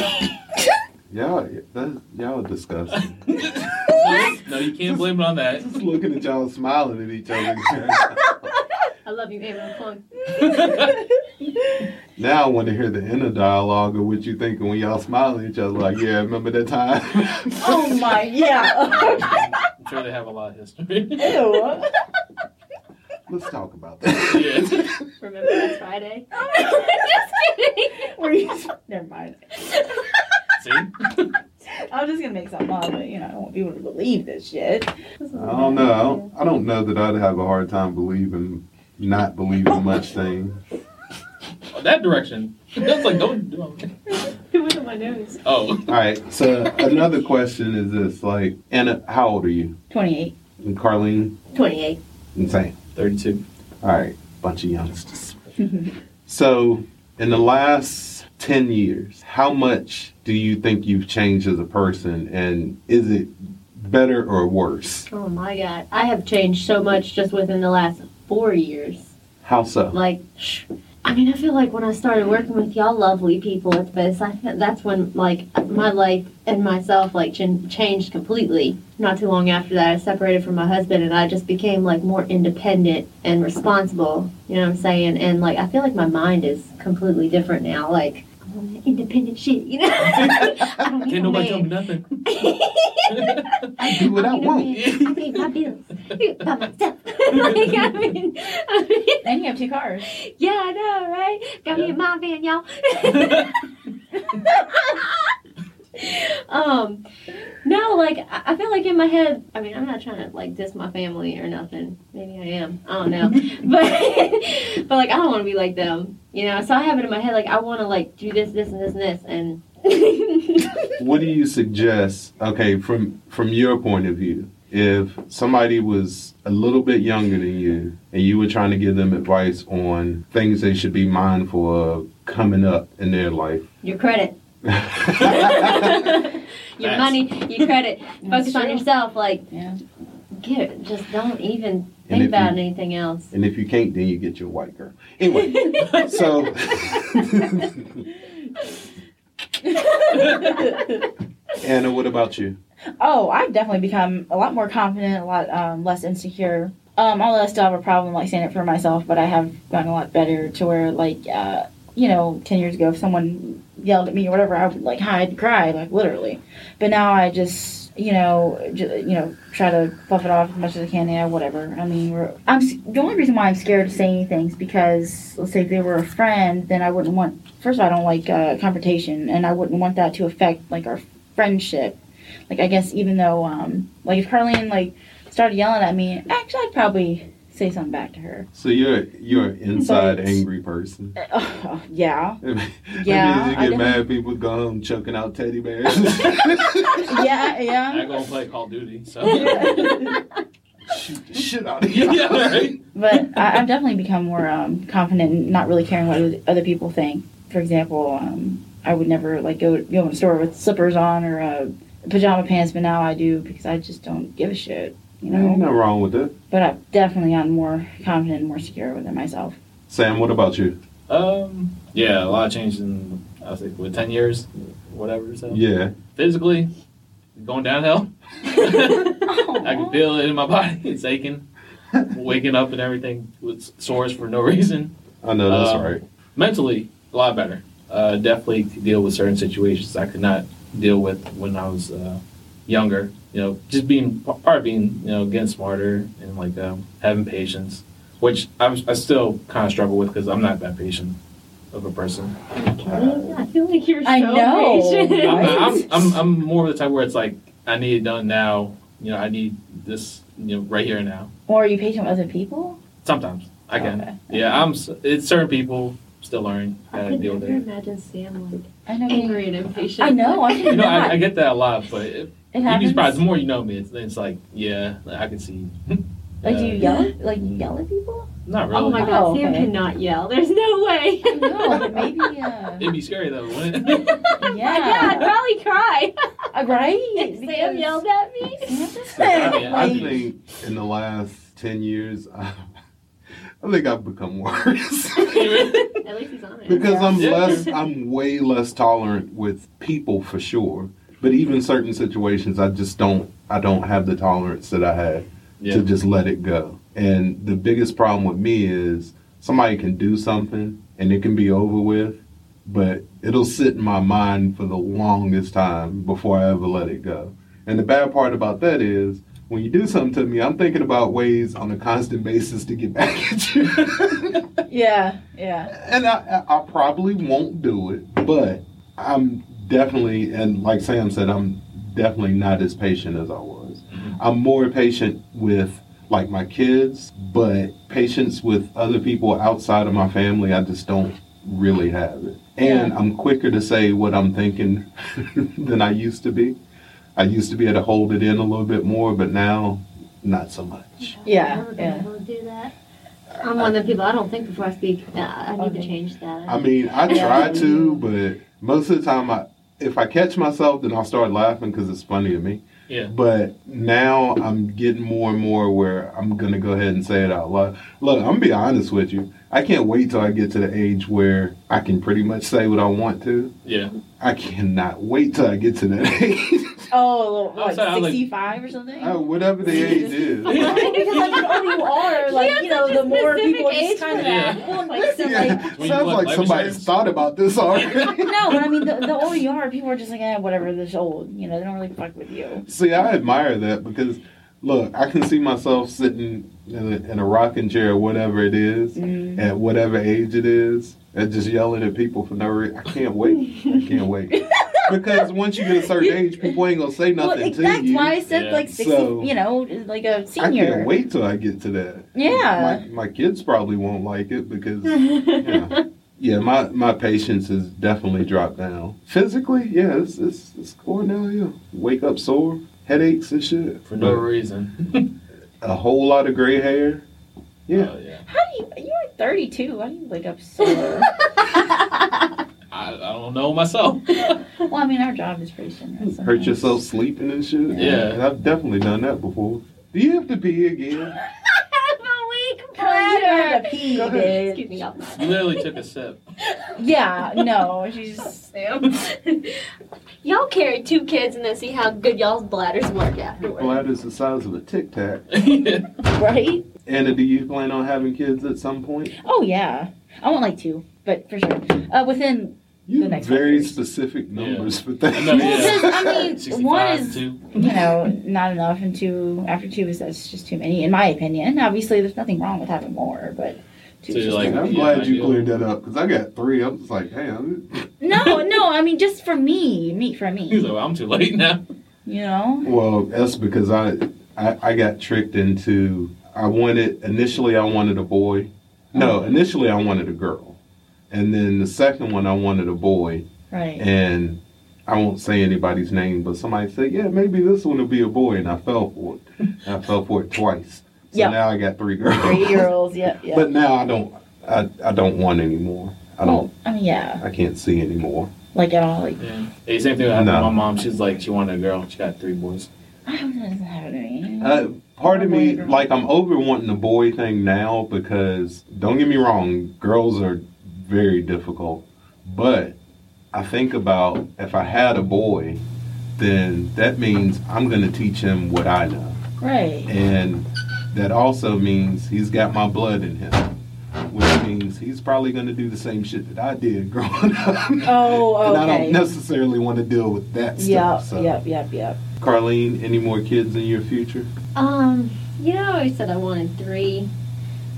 Y'all, that, y'all are disgusting. no, no, you can't blame it on that. Just looking at y'all smiling at each other. I love you, Ava Plunk. Now I want to hear the inner dialogue of what you thinking when y'all smiling at each other. Like, yeah, remember that time? Oh my, yeah. I'm sure they have a lot of history. Ew. Let's talk about that. yeah. Remember that Friday? just kidding. Were you? Never mind. See? I was just gonna make something up, but you know, I don't want people to believe this shit. I don't know. I don't, I don't know that I'd have a hard time believing, not believing much things. That direction. That's like, don't do it. It was on my nose. Oh. All right. So another question is this: like, Anna, uh, how old are you? Twenty-eight. And Carlene, 28. insane. 32. All right, bunch of youngsters. So, in the last ten years, how much do you think you've changed as a person, and is it better or worse? Oh my god. I have changed so much just within the last four years. How so? Like, sh- I mean, I feel like when I started working with y'all lovely people at this, I, that's when, like, my life and myself, like, ch- changed completely. Not too long after that, I separated from my husband and I just became, like, more independent and responsible. You know what I'm saying? And, like, I feel like my mind is completely different now. Like, independent shit, you know. I don't need Can't no nobody tell me nothing. I do what I need a want. man. I pay my bills by myself. like, I mean, I mean, And you have two cars. yeah, I know, right? Got me Yeah. a my van, y'all. um, no, like I I feel like in my head. I mean, I'm not trying to like diss my family or nothing. Maybe I am. I don't know. but but like I don't want to be like them, you know. So I have it in my head like I want to like do this, this, and this, and this, and. What do you suggest? Okay, from from your point of view, if somebody was a little bit younger than you and you were trying to give them advice on things they should be mindful of coming up in their life. Your credit, your Facts. money, your credit. Focus on yourself. Like Yeah. Get it. Just don't even think about you- anything else. and if you can't, then you get your white girl. Anyway, so Anna, what about you? Oh, I've definitely become a lot more confident, a lot um, less insecure. Um, although I still have a problem like saying it for myself, but I have gotten a lot better to where like uh, you know, ten years ago if someone yelled at me or whatever, I would like hide and cry, like literally. But now I just you know, you know, try to buff it off as much as I can. Yeah, whatever. I mean, we're, I'm the only reason why I'm scared to say anything is because let's say if they were a friend, then I wouldn't want. First, of all, I don't like uh, confrontation, and I wouldn't want that to affect like our friendship. Like I guess even though um like if Carlene like started yelling at me, actually I'd probably say something back to her. So you're you're an inside But- angry person. Uh, yeah, Yeah, Yeah, you get definitely- mad people go home choking out teddy bears. yeah, yeah. I go and play Call of Duty, so. Shoot the shit out of you. yeah, right. But I, I've definitely become more um, confident and not really caring what other- other people think. For example, um, I would never like go go in a store with slippers on or uh, pajama pants, but now I do because I just don't give a shit. You know, Ain't know. nothing wrong with it. But I've definitely gotten more confident and more secure within myself. Sam, what about you? Um, yeah, a lot of change in I was like with ten years, whatever. So Yeah. physically, going downhill. I can feel it in my body. It's aching, waking up and everything with sores for no reason. I know that's Um, right. Mentally, a lot better. Uh, definitely deal with certain situations I could not deal with when I was uh, younger. You know, just being part of being, you know, getting smarter and like um, having patience, which I'm, I still kind of struggle with because I'm not that patient of a person. I feel like you're so I know. patient. I'm, Right? I'm, I'm, I'm more of the type where it's like I need it done now. You know, I need this, you know, right here and now. Or are you patient with other people? Sometimes I can. Okay. Yeah, I'm. It's certain people still learning I how to deal with it. never it. imagine Sam like I know. angry and impatient. I know. I You know, I. I get that a lot, but it, It you'd be surprised. The more you know me, it's, it's like, yeah, I can see. Like, do you yell? Like, you yell at people? Not really. Oh my god, Oh, Sam okay. cannot yell. There's no way. I know, maybe. Uh, It'd be scary though, wouldn't it? yeah. yeah, I'd probably cry. Uh, right? If Sam yelled at me. I mean, I think in the last 10 years, I, I think I've become worse. At least he's honest. because I'm less, I'm way less tolerant with people for sure. But even certain situations, I just don't, I don't have the tolerance that I had yeah. to just let it go. And the biggest problem with me is somebody can do something and it can be over with, but it'll sit in my mind for the longest time before I ever let it go. And the bad part about that is when you do something to me, I'm thinking about ways on a constant basis to get back at you. Yeah, yeah. and I, I I probably won't do it, but I'm definitely, and like Sam said, I'm definitely not as patient as I was. I'm more patient with like my kids, but patience with other people outside of my family, I just don't really have it. And Yeah. I'm quicker to say what I'm thinking than I used to be. I used to be able to hold it in a little bit more, but now, not so much. Yeah, Never been yeah. do that. I'm one of the people I don't think before I speak. Uh, I need to change that. I mean, I try to, but most of the time, I if I catch myself, then I'll start laughing because it's funny to me. Yeah. But now I'm getting more and more where I'm gonna go ahead and say it out loud. Look, I'm gonna be honest with you. I can't wait till I get to the age where I can pretty much say what I want to. Yeah. I cannot wait till I get to that age. Oh, like sorry, I was like- 65 or something? Uh, whatever the age is. because like the older you are, like you know, the more people just age kind of for that. well, like, so, Yeah, like sounds want like life somebody's insurance? thought about this already. no, but I mean, the, the older you are, people are just like, eh, whatever, this old. You know, they don't really fuck with you. See, I admire that because, look, I can see myself sitting in a, in a rocking chair, or whatever it is, Mm. at whatever age it is, and just yelling at people for no reason. I can't wait. I can't wait. because once you get a certain age, people ain't gonna say Well, nothing like, to that's why I said Yeah. like sixty. So- you know, like a senior. I can't wait till I get to that. Yeah. My, my kids probably won't like it because, yeah, yeah my, my patience has definitely dropped down. Physically, yeah, it's, it's, it's going downhill. Wake up sore, headaches and shit. For no reason. a whole lot of gray hair. Yeah. Oh, yeah. How do you? You're like 32. How do you wake up sore? I, I don't know myself. well, I mean, our job is pretty similar. so- Hurt yourself sleeping and shit. Yeah. I've definitely done that before. Do you have to pee again? I'm a weak Oh, you don't have to pee, Go. Excuse bitch. me, I'm You literally took a sip. Yeah, no, she's Sam. y'all carry two kids and then see how good y'all's bladders work afterwards. Bladder's the size of a tic tac. right. Anna, do you plan on having kids at some point? Oh yeah, I want like two, but for sure, uh, within. You The next very years. specific Yeah. numbers for I things. know, yeah. Because, I mean, one is two. you know not enough, and two after two is that's just too many, in my opinion. Obviously, there's nothing wrong with having more, but So you're like, I'm. Yeah, glad you cleared that up because I got three. I was like, hey, I'm, no, no, I mean just for me, me for me. He's me, like, well, I'm too late now. you know. well, that's because I, I I got tricked into. I wanted initially I wanted a boy. No, oh. initially I wanted a girl, and then the second one I wanted a boy, Right. and I won't say anybody's name, but somebody said, yeah, maybe this one will be a boy, and I fell for it. I fell for it twice. So Yep. now I got three girls. Three girls, yep, yep. But now I don't. I, I don't want anymore. I don't. I mean, yeah, I can't see anymore. like at all, like Yeah. Hey, same thing happened No. with my mom. She's like, she wanted a girl. She got three boys. I don't know, it doesn't happen to me. Uh, part of me, like, I'm over wanting the boy thing now because don't get me wrong, girls are very difficult. But I think about if I had a boy, then that means I'm going to teach him what I know. right. And that also means he's got my blood in him, which means he's probably going to do the same shit that I did growing up. Oh, okay. And I don't necessarily want to deal with that Yep, stuff. So. yep, yep, yep. Carlene, any more kids in your future? Um, you know, I said I wanted three,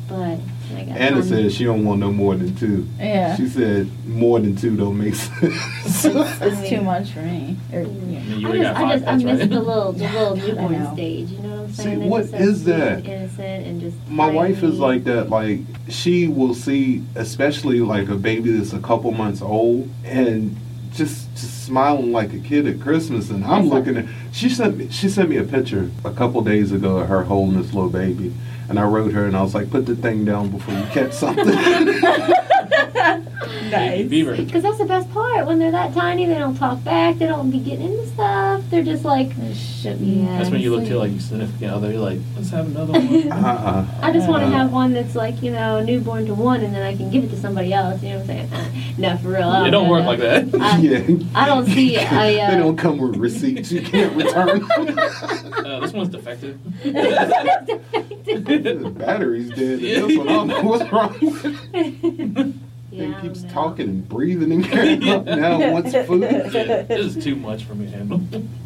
but I got Anna one. said she don't want no more than two. Yeah. She said more than two don't make sense. It's too much for me. Or, yeah. And you I just, I five just, I kids, miss right? the little, the little newborn stage. You know what I'm See, saying? They're what just so that? and Innocent and just. My wife is like that. Like she will see, especially like a baby that's a couple months old, and just just smiling like a kid at Christmas. And I'm looking at. She sent me. She sent me a picture a couple days ago of her holding this little baby, and I wrote her and I was like, "Put the thing down before you catch something." Baby nice. Beaver. Because that's the best part. When they're that tiny, they don't talk back. They don't be getting into stuff. They're just like, Yeah. That's when you look it's to like- like your significant other. You're like, let's have another one. uh-uh. I just want to Uh, have one that's like, you know, newborn to one, and then I can give it to somebody else. You know what I'm saying? Uh, no, for real. It don't know work that. like that. I- yeah. I don't see. I. Uh, they don't come with receipts. You can't return. Uh, this one's defective. the battery's dead. and This one, I don't what's wrong. with it. Yeah, It I keeps don't talking and breathing and carrying up. Now it wants food. Yeah, this is too much for me to handle.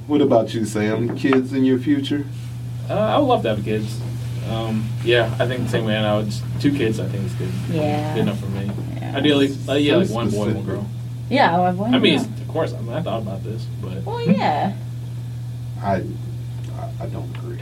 What about you, Sam? Kids in your future? Uh, I would love to have kids. Um, yeah, I think the same way. And I would two kids. I think is good. Yeah. Good enough for me. Yeah. Ideally, uh, yeah, like So one boy, one girl. Yeah, well, why I mean, not? of course, I, mean, I thought about this, but well, yeah. I, I, I don't agree.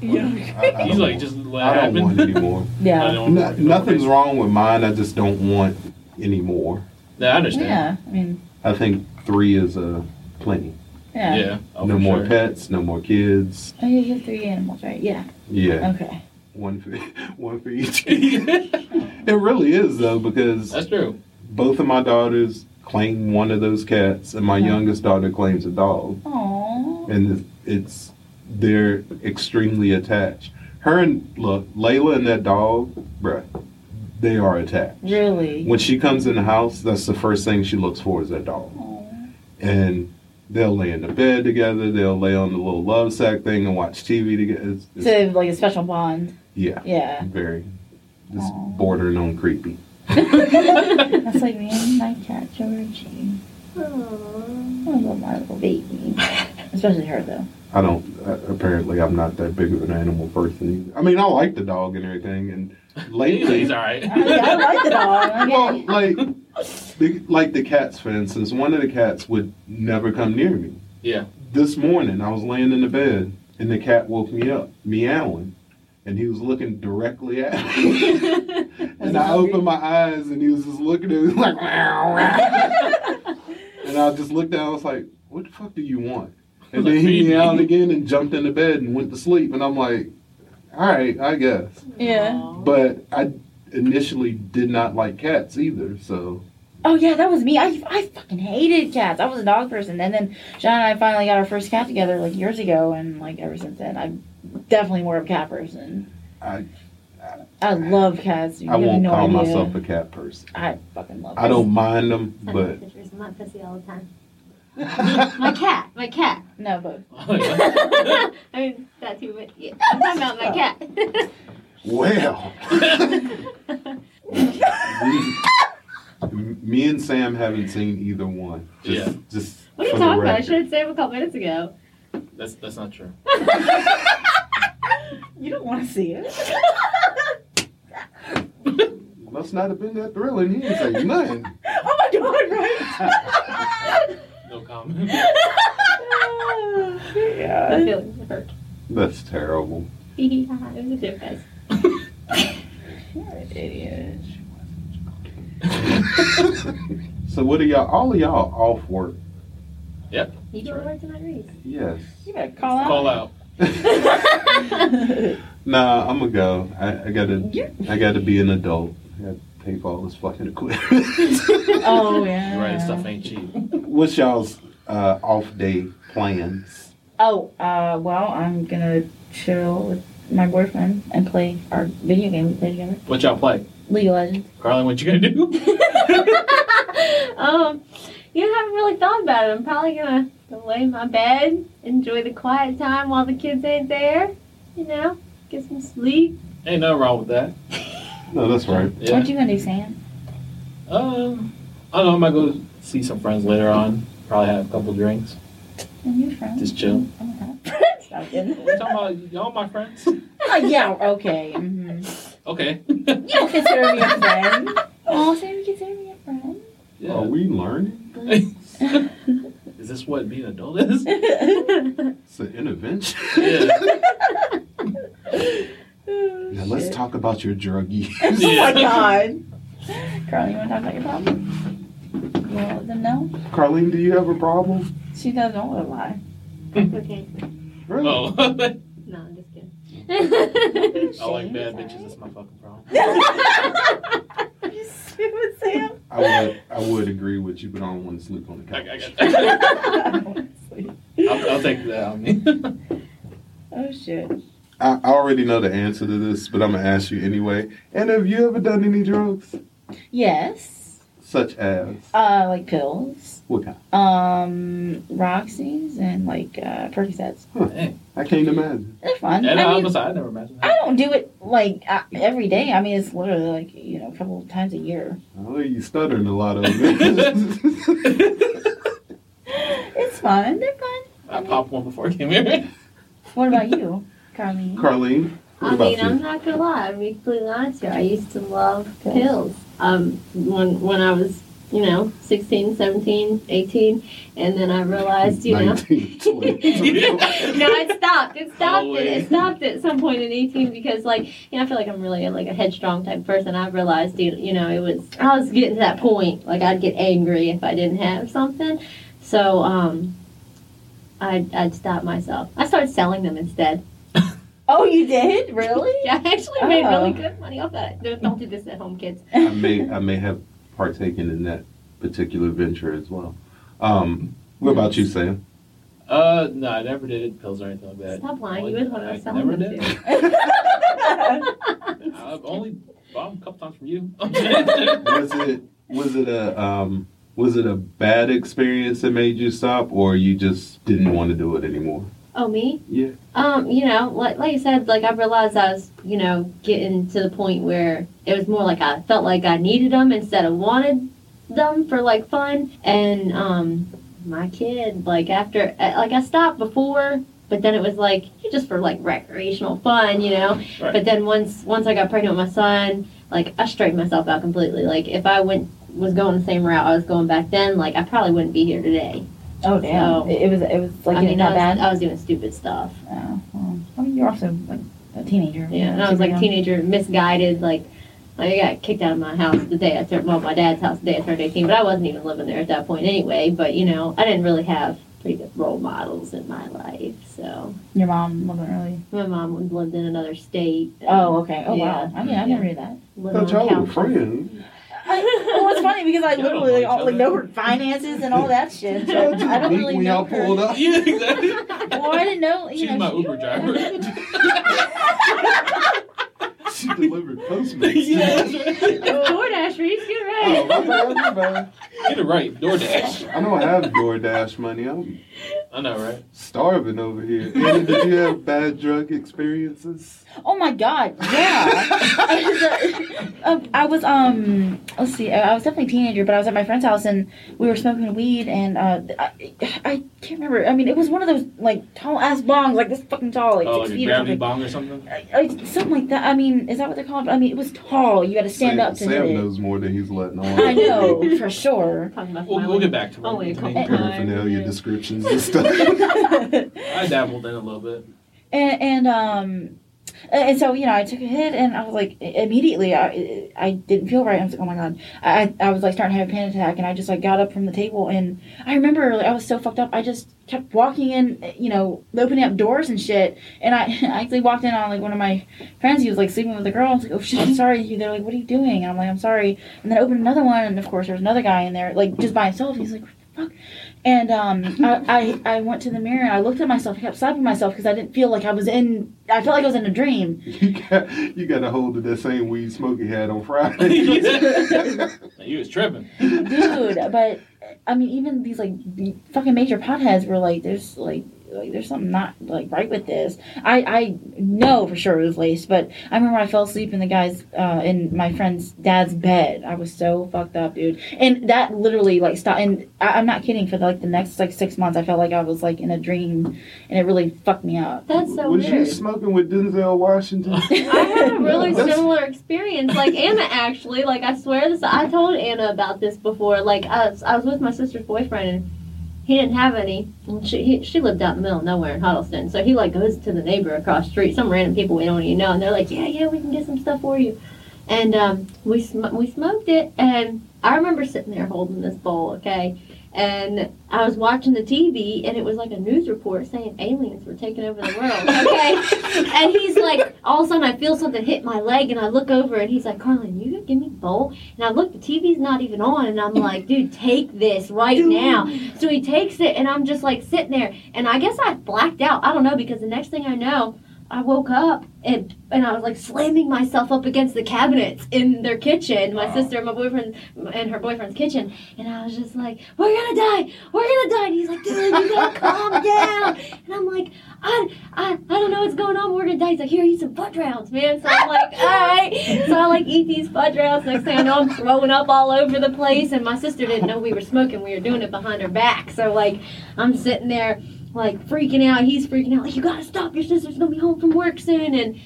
Yeah. I, I he's like, want- just let it I don't happen. want any more. I Yeah. don't No, nothing's wrong with mine. I just don't want any more. Yeah, I understand. Yeah. I mean, I think three is uh, plenty. yeah. Yeah. oh, no more sure. pets. No more kids. Oh, yeah, you have three animals, right? Yeah. Yeah, Okay. one for one for each. it really is though because That's true. both of my daughters claim one of those cats, and my Yeah. youngest daughter claims a dog. Aww. and it's, it's they're extremely attached. Her and look, Layla and that dog, bruh, they are attached. Really? When she comes in the house, that's the first thing she looks for is that dog. Aw. And they'll lay in the bed together. They'll lay on the little love sack thing and watch TV together. It's, it's, So like a special bond. yeah, Yeah. very. It's Aw. bordering on creepy. That's like me and my cat Georgie. Aww. I love my little baby. Especially her though. I don't. Uh, apparently, I'm not that big of an animal person. Either. I mean, I like the dog and everything, and lately, He's all right. I, mean, I like the dog. well, like, the, like the cats, for instance, one of the cats would never come near me. Yeah. This morning, I was laying in the bed, and the cat woke me up, meowing, and he was looking directly at me. and I opened my eyes, and he was just looking at me like, meow, meow. and I just looked down. I was like, "What the fuck do you want?" And then he meowed again and jumped into bed and went to sleep. And I'm like, "All right, I guess." Yeah. But I initially did not like cats either, so Oh yeah, that was me. I, I fucking hated cats. I was a dog person, and then John and I finally got our first cat together like years ago, and like ever since then, I'm definitely more of a cat person. I I love cats. You I have won't no call idea. myself a cat person. I fucking love. I don't mind them, but pictures. I'm not pussy all the time. my cat, my cat. No, but Oh, yeah. I mean that too, but yeah, I'm talking about my cat. well, we, me and Sam haven't seen either one. Just, Yeah. just what are you talking about? I record. should have said a couple minutes ago. That's that's not true. you don't want to see it. Must not have been that thrilling. He didn't say nothing. oh my god! Right. No comment. Oh, My yeah. feelings hurt. That's terrible. Hee hee ha ha. It was a joke, guys. You're an idiot. so what are y'all? All of y'all off work? Yep. You don't work tonight, Reese. Yes. You better call out. Call out. Nah, I'm gonna go. I, I gotta. You- I gotta be an adult. I gotta pay for all this fucking equipment. oh yeah. Right. Stuff ain't cheap. What's y'all's uh, off day plans? Oh, uh, well, I'm gonna chill with my boyfriend and play our video game we play together, What y'all play? League of Legends. Carlin, what you gonna do? um, you haven't really thought about it. I'm probably gonna go lay in my bed, enjoy the quiet time while the kids ain't there. You know, get some sleep. Ain't nothing wrong with that. No, that's right. Yeah. What you gonna do, Sam? Um, I don't know. I might go see some friends later on. Probably have a couple drinks. And your friends? Just chill. Oh my god. Friends? I'm kidding. What you talking about? Y'all my friends? Oh, yeah, okay. hmm Okay. You don't consider me a friend. Oh, Sam, you consider me a friend? Yeah. Are we learning things? Is this what being an adult is? It's an intervention. Yeah. Now let's talk about your drug use. Oh my god. Carly, you wanna talk about your problem? You wanna let them know? Carlene, do you have a problem? She doesn't want to lie. okay. Really? Oh. No, I'm just kidding. I like bad bitches. That's my fucking problem. you stupid, Sam. I would. I would agree with you, but I don't want to sleep on the I, couch. I got, I'll, I'll take that on me. oh shit. I, I already know the answer to this, but I'm gonna ask you anyway. And have you ever done any drugs, Yes. such as Uh, like pills. what kind? Um, Roxy's and like uh, Percocets. Hey, I can't imagine. They're fun. and I I, mean, was, I never imagined I don't do it like uh, every day. I mean, it's literally like you know a couple of times a year. Oh, you're stuttering a lot of there. It's fun. They're fun. I popped one before I came here. What about you, Carlene? Carlene, what I about mean, I'm not gonna lie. I'm being completely honest here. I used to love pills. Um, when when I was, you know, 16, 17, 18, and then I realized, you know. 19, 20. no, it stopped. It stopped it. It stopped at some point in 18 because, like, you know, I feel like I'm really like a headstrong type person. I realized, you you know, it was I was getting to that point. Like, I'd get angry if I didn't have something. So, um, I'd I'd stop myself. I started selling them instead. Oh, you did? Really? Yeah, I actually made Oh. really good money off that. Don't, don't do this at home, kids. I may I may have partaken in that particular venture as well. Um, what about you, Sam? Uh, no, I never did pills or anything like that. Stop lying. You was one I was I selling never did. I've only bought them a couple times from you. Was it was it a um Was it a bad experience that made you stop, or you just didn't want to do it anymore? Oh, me? Yeah. Um, you know, like like you said, like I realized I was, you know, getting to the point where it was more like I felt like I needed them instead of wanted them for like fun. And um, my kid, like after, uh, like I stopped before, but then it was like just for like recreational fun, you know. Right. But then once once I got pregnant with my son, like I straightened myself out completely. Like if I went was going the same route I was going back then, like I probably wouldn't be here today. Oh damn! So- it, it was it was like I getting mean, I was, bad. I was doing stupid stuff. Oh, well, I mean, you're also like a teenager. Yeah, and I was like a teenager, misguided, like I got kicked out of my house the day I turned well, my dad's house the day I turned eighteen, but I wasn't even living there at that point anyway. But you know, I didn't really have pretty good role models in my life. So Your mom wasn't really. my mom was- lived in another state. Oh, okay. Oh wow. Yeah, I mean, I yeah. never knew that. lived Thought on y'all were friends. Well, it's funny because I literally know like, all, like know her finances and all that shit. So Y'all I don't really when know y'all her. pulled up. Yeah, exactly. Well, I didn't know. You She's know, my she- Uber driver. She delivered Postmates. yeah, that's right. DoorDash, Reese, get Oh, ready. my bad, my bad. Get it right. DoorDash. I don't have DoorDash money. I'm I know, right? starving over here. Anna, did you have bad drug experiences? Oh my god, yeah. um, I was um, let's see, I was definitely a teenager, but I was at my friend's house and we were smoking weed and uh, I, I can't remember. I mean, it was one of those like tall ass bongs, like this fucking tall, like Oh, six like a feet or something. bong or something? I, I, something like that. I mean, is that what they're called? I mean, it was tall. You had to stand Sam, up to Sam hit it. knows more than he's letting on. I know for sure. We'll, we'll get back to it. Only a I couple. Paraphernalia descriptions and stuff. I dabbled in a little bit. and, and um and so you know I took a hit and I was like immediately I I didn't feel right. I was like oh my god. I I was like starting to have a panic attack and I just like got up from the table and I remember like, I was so fucked up. I just kept walking in you know opening up doors and shit. And I, I actually walked in on like one of my friends. He was like sleeping with a girl. I was like oh shit I'm sorry. They're like what are you doing? And I'm like I'm sorry. And then I opened another one and of course there was another guy in there like just by himself. He's like what the fuck and um, I, I I went to the mirror and I looked at myself. I kept slapping myself because I didn't feel like I was in. I felt like I was in a dream. you got you got a hold of that same weed Smokey had on Friday. You was tripping. dude. But I mean, even these like fucking major potheads were like, there's like, like there's something not like right with this. I I know for sure it was laced, but I remember I fell asleep in the guy's uh, in my friend's dad's bed. I was so fucked up, dude. And that literally like stopped. And I, I'm not kidding. For like the next like six months, I felt like I was like in a dream, and it really fucked me up. That's so Was you weird. smoking with Denzel Washington? I had a really That's- similar experience. Like Anna actually, like I swear this. I told Anna about this before. Like I was, I was with my sister's boyfriend and he didn't have any. And she he, she lived out in the middle of nowhere in Huddleston, so he like goes to the neighbor across the street, some random people we don't even know, and they're like, yeah, yeah, we can get some stuff for you. And um, we sm- we smoked it, and I remember sitting there holding this bowl, okay. And I was watching the TV, and it was like a news report saying aliens were taking over the world. Okay, and he's like, all of a sudden I feel something hit my leg, and I look over, and he's like, Carlin, you gonna give me a bowl? And I look, the TV's not even on, and I'm like, dude, take this right now. So he takes it, and I'm just like sitting there, and I guess I blacked out. I don't know because the next thing I know, I woke up and and I was like slamming myself up against the cabinets in their kitchen, my Wow. sister and my boyfriend and her boyfriend's kitchen, and I was just like, "We're gonna die, we're gonna die." And he's like, "Dude, you gotta calm down." And I'm like, "I I I don't know what's going on. We're gonna die." He's like, "Here, eat some fudge rounds, man." So I'm like, "All right." So I like eat these fudge rounds. Next thing I know, I'm throwing up all over the place, and my sister didn't know we were smoking. We were doing it behind her back. So like, I'm sitting there like freaking out. He's freaking out. Like, you gotta stop. Your sister's gonna be home from work soon. And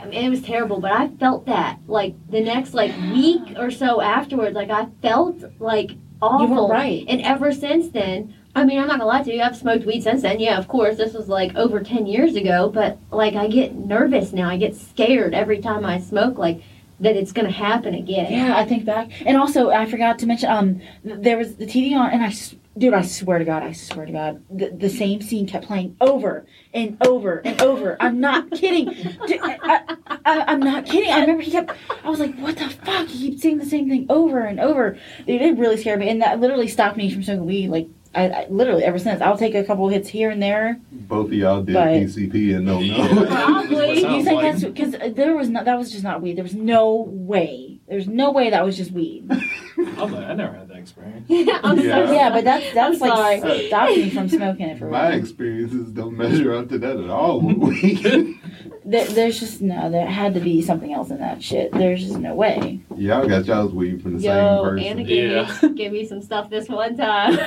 I mean, it was terrible. But I felt that like the next like week or so afterwards. Like I felt like awful. Right. And ever since then. I mean, I'm not gonna lie to you. I've smoked weed since then. Yeah, of course. This was like over ten years ago. But like, I get nervous now. I get scared every time I smoke. Like that it's gonna happen again. Yeah, I think back, and also I forgot to mention. Um, th- there was the TV on, and I, dude, I swear to God, I swear to God, the, the same scene kept playing over and over and over. I'm not kidding. Dude, I, I, I'm not kidding. I remember he kept. I was like, what the fuck? He keeps saying the same thing over and over. Dude, it really scared me, and that literally stopped me from smoking weed. Like. I, I literally ever since I'll take a couple hits here and there. Both of y'all did But- PCP and no Yeah. no. Probably. You think sounds that's because there was not that was just not weed. There was no way. There's no way that was just weed. I was like, I never had that experience. I'm Yeah. so Yeah, but that's that's I'm like sorry. stopping me from smoking it for My real. experiences don't measure up to that at all. with weed. There, there's just no. There had to be something else in that shit. There's just no way. Y'all got y'all's weed from the Yo, same person. Anna gave, Yeah. me, gave me some stuff this one time.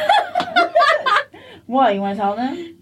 What you want to tell them?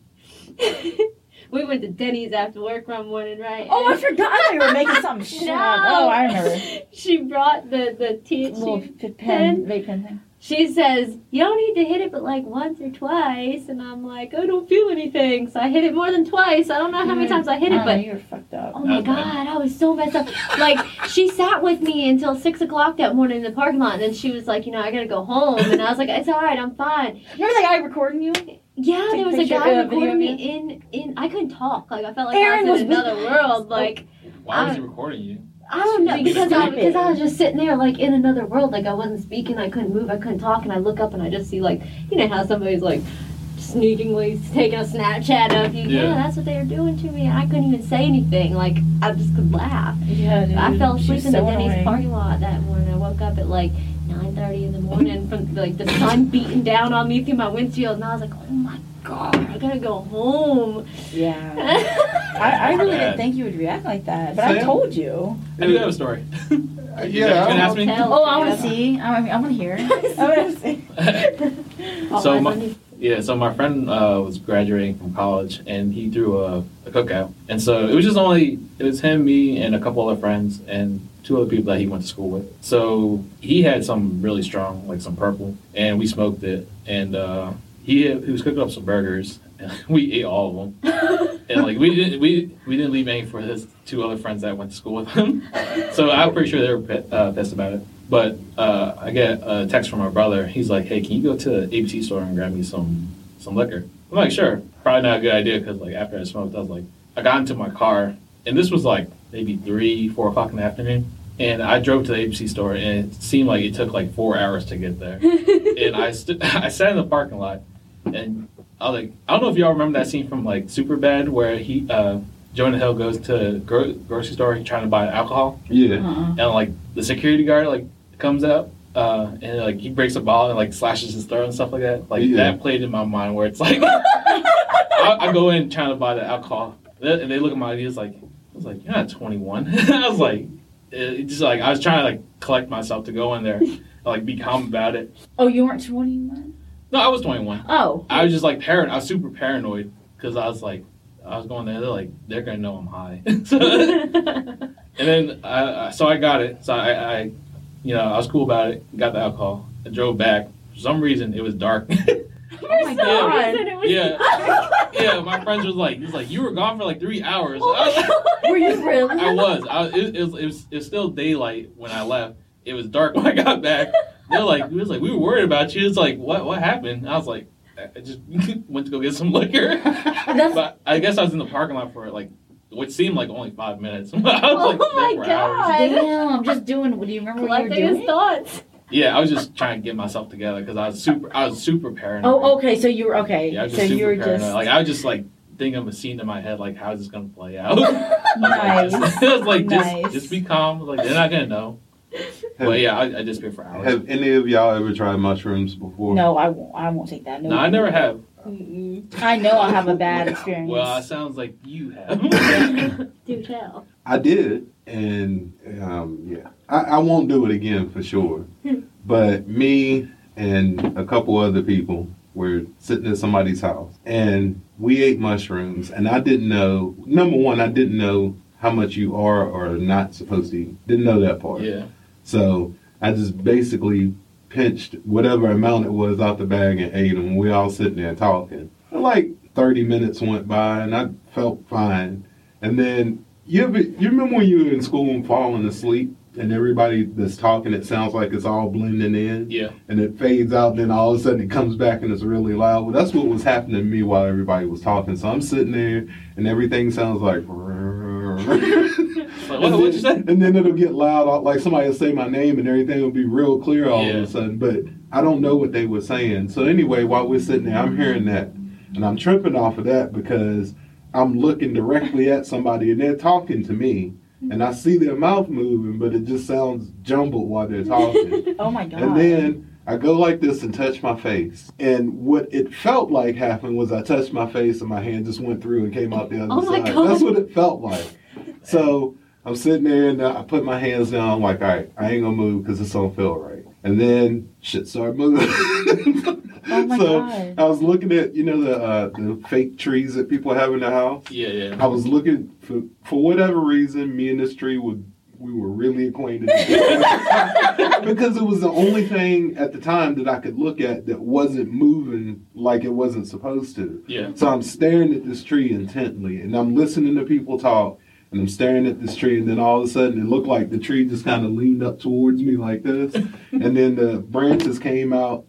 We went to Denny's after work one morning, right? Oh, I forgot. I thought you were making something. Shut No. up. Oh, I remember. She brought the the Little THC. p- pen, vape pen thing. She says you don't need to hit it, but like once or twice. And I'm like, I don't feel anything, so I hit it more than twice. I don't know how many times I hit it, Oh, but you're fucked up. Oh my Okay. god, I was so messed up. Like she sat with me until six o'clock that morning in the parking lot, and then she was like, you know, I gotta go home, and I was like, it's all right, I'm fine. Remember that guy recording you? Yeah, there was a guy uh, recording me in in. I couldn't talk. Like I felt like Aaron I was was in with- another world. Like Why was he recording you? I don't know She because I was because I was just sitting there like in another world. Like I wasn't speaking. I couldn't move. I couldn't talk. And I look up and I just see like you know how somebody's like sneakingly taking a Snapchat of you. Yeah, Yeah. that's what they were doing to me. I couldn't even say anything. Like I just could laugh. Yeah, dude. I fell asleep She's in the so Denny's annoying. parking lot that morning. I woke up at like 9:30 in the morning from like the sun beating down on me through my windshield, and I was like, "Oh my god, I gotta go home." Yeah. I, I really Bad. didn't think you would react like that, but I told you. I do have a story. yeah, You gonna ask me? Oh, I want to Sam. see. I want, I want to hear. I want to see. So my my- money. Yeah, so my friend uh, was graduating from college, and he threw a, a cookout, and so it was just only it was him, me, and a couple other friends, and two other people that he went to school with. So he had some really strong, like some purple, and we smoked it, and uh, he had, he was cooking up some burgers, and we ate all of them, and like we didn't we we didn't leave any for his two other friends that went to school with him. So I'm pretty sure they were uh, pissed about it. But uh, I get a text from my brother. He's like, "Hey, can you go to the ABC store and grab me some some liquor?" I'm like, "Sure." Probably not a good idea because like after I smoked, I was like, I got into my car, and this was like maybe three, four o'clock in the afternoon, and I drove to the ABC store, and it seemed like it took like four hours to get there. and I st- I sat in the parking lot, and I was like, I don't know if y'all remember that scene from like Superbad where he uh, Jonah Hill goes to gro- grocery store trying to buy alcohol Yeah. Uh-uh. and like the security guard like comes up uh, and like he breaks a ball and like slashes his throat and stuff like that. Like Yeah. that played in my mind where it's like I, I go in trying to buy the alcohol and they look at my ID. It's like I was like you're not 21. I was like it, just like I was trying to like collect myself to go in there and like be calm about it. Oh, you weren't 21? No, I was 21. Oh. I was just like paranoid. I was super paranoid because I was like I was going there. They're like they're gonna know I'm high. So- and then I, I so I got it. So I, I, you know, I was cool about it. Got the alcohol. I drove back. For some reason, it was dark. Oh my For some God. reason, it was- yeah, yeah. My friends was like, he's like, you were gone for like three hours. Oh I, was like, Were you really? I was. I, it, it was. It was. It was still daylight when I left. It was dark when I got back. They're like, it was like we were worried about you. It's like, what? What happened? I was like, I just went to go get some liquor. That's- but I guess I was in the parking lot for like, what seemed like only five minutes. I was like Oh there my for hours. God. Damn, I'm just doing. What do you remember what you were Collecting his doing? thoughts. Yeah, I was just trying to get myself together because I was super. I was super paranoid. Oh, okay. So you were okay. Yeah, I was so just you were paranoid. just Like I was just like thinking of a scene in my head, like how's this gonna play out? nice. I was like, just, Nice. just be calm. Like they're not gonna know. But yeah, I, I disappeared for hours. Have any of y'all ever tried mushrooms before? No, I won't. I won't take that. No, no, I never have. Mm-mm. I know I'll have a bad experience. Well, it sounds like you have. Do tell. I did, and um, yeah, I, I won't do it again for sure. but me and a couple other people were sitting at somebody's house, and we ate mushrooms, and I didn't know. Number one, I didn't know how much you are or are not supposed to eat. Didn't know that part. yeah. So I just basically pinched whatever amount it was out the bag and ate them. We all sitting there talking. And like 30 minutes went by and I felt fine. And then you ever, you remember when you were in school and falling asleep and everybody that's talking, it sounds like it's all blending in Yeah. and it fades out. And then all of a sudden it comes back and it's really loud. Well, that's what was happening to me while everybody was talking. So I'm sitting there and everything sounds like. Like, what, you say? And then it'll get loud, like somebody will say my name and everything will be real clear all of a sudden. But I don't know what they were saying. So anyway, while we're sitting there, I'm hearing that. And I'm tripping off of that because I'm looking directly at somebody and they're talking to me. and I see their mouth moving, but it just sounds jumbled while they're talking. Oh my god. and then I go like this and touch my face. And what it felt like happened was I touched my face and my hand just went through and came out the other Oh my side. God. That's what it felt like. So I'm sitting there and I put my hands down. I'm like, all right, I ain't gonna move because this don't feel right. And then shit started moving. Oh my so God. I was looking at you know the uh, the fake trees that people have in the house. Yeah, yeah. I was looking for for whatever reason, me and this tree would we were really acquainted because it was the only thing at the time that I could look at that wasn't moving like it wasn't supposed to. Yeah. So I'm staring at this tree intently, and I'm listening to people talk, and I'm staring at this tree, and then all of a sudden it looked like the tree just kind of leaned up towards me like this, and then the branches came out,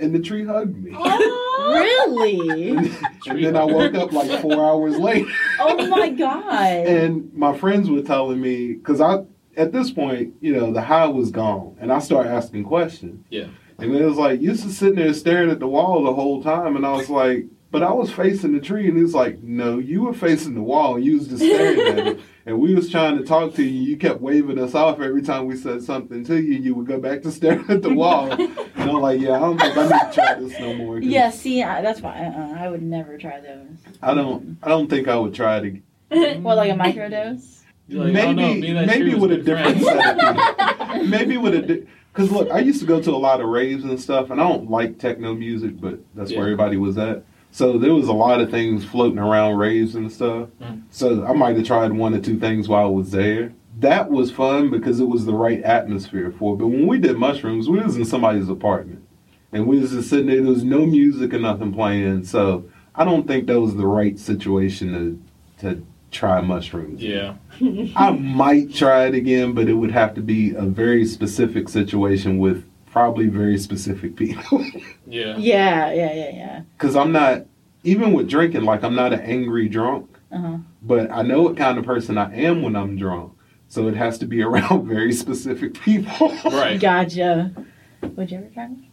and the tree hugged me. Oh, really? and then I woke up like four hours later. Oh my god. And my friends were telling me because I, at this point, you know, the high was gone, and I started asking questions. Yeah. And it was like you just sitting there staring at the wall the whole time, and I was like, but I was facing the tree, and he was like, no, you were facing the wall, and you was just staring at it. And we was trying to talk to you. You kept waving us off every time we said something to you. You would go back to staring at the wall. and I'm like, yeah, I don't think I need to try this no more. 'cause yeah, see, I, that's why uh, I would never try those. I don't. I don't think I would try it again. What, like a microdose? You're oh, no, maybe maybe with a different friends. set of people. maybe with a because look, I used to go to a lot of raves and stuff, and I don't like techno music, but that's Yeah. where everybody was at. So there was a lot of things floating around raves and stuff. Mm. So I might have tried one or two things while I was there. That was fun because it was the right atmosphere for it. But when we did mushrooms, we was in somebody's apartment, and we was just sitting there. There was no music or nothing playing. So I don't think that was the right situation to to try mushrooms. Yeah. I might try it again, but it would have to be a very specific situation with probably very specific people. Yeah. Yeah, yeah, yeah, yeah. Because I'm not, even with drinking, like I'm not an angry drunk, Uh-huh. but I know what kind of person I am when I'm drunk. So it has to be around very specific people. Right. Gotcha. Would you ever try mushrooms?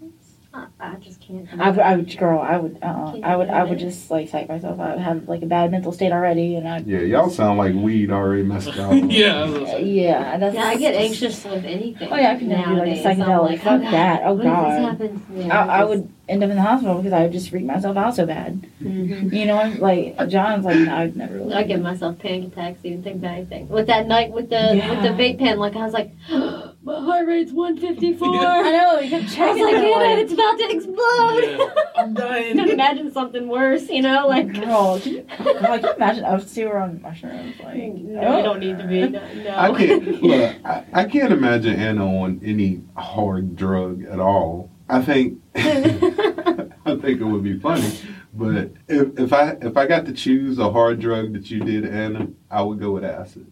I, I just can't. I would. I would, girl, I would, uh, Can't I would, I would just like psych myself out, have like a bad mental state already, and I, Yeah, y'all sound like weed already messed up. yeah. I was gonna say. yeah, that's. Yeah, I get anxious with anything. Oh, yeah, I can never do, like, a nowadays. I'm psychedelic. like, Fuck oh, that. Oh, what if God. this happens? Yeah, I, I would end up in the hospital because I would just freak myself out so bad. Mhm. You know, like John's like, no, I'd never. Really I give myself panic attacks even think about anything. With that night with the with the vape pen, like I was like, my heart rate's 154. I know you kept I was checking. like, it, yeah, it's about to explode. Yeah. I'm I dying. can imagine something worse, you know, like. Girl, can you, girl, can you imagine us two were on mushrooms? Like, No, we don't need to be. No. no. I can't look. I, I can't imagine Anna on any hard drug at all. I think I think it would be funny, but if, if I if I got to choose a hard drug that you did, Anna, I would go with acid.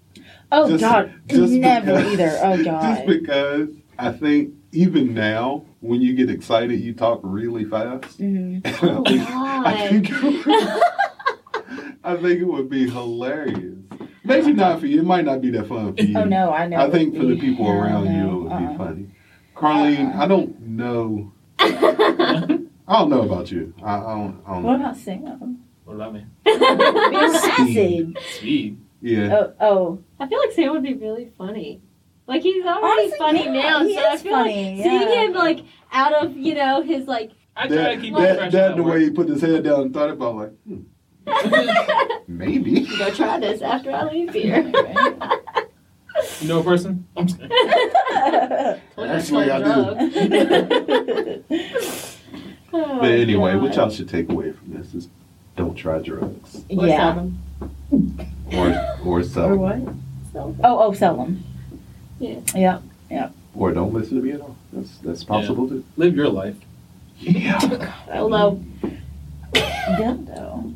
Oh Just- God, just never because- either. Oh God. Just because I think even now, when you get excited, you talk really fast. Mhm. Oh, I think it would, I think it would be hilarious. Maybe not for you. It might not be that fun for you. Oh no, I know. I think for the people around you, it would Uh-uh. be funny. Carlene, Uh-uh. I don't know. I don't know about you. I, I don't. I don't What know. about Sam? What about me? Acid. Speed. Yeah. Oh, oh. I feel like Sam would be really funny. Like he's already Honestly, funny yeah, now, he so I is feel funny, like seeing yeah. him like out of you know his like I try that, to keep it that, fresh. that the way he put his head down and thought about like, hmm, maybe. go try this after I leave here. You know a person? I'm just- Actually, I do. Oh, But anyway, God. what y'all should take away from this is don't try drugs Or yeah. sell them. or or sell Or what? Sell them. Oh, oh, sell them. Yeah. Yeah. Yeah. or don't listen to me at all. That's that's possible too. Live your life. Yeah. YOLO. Dildo.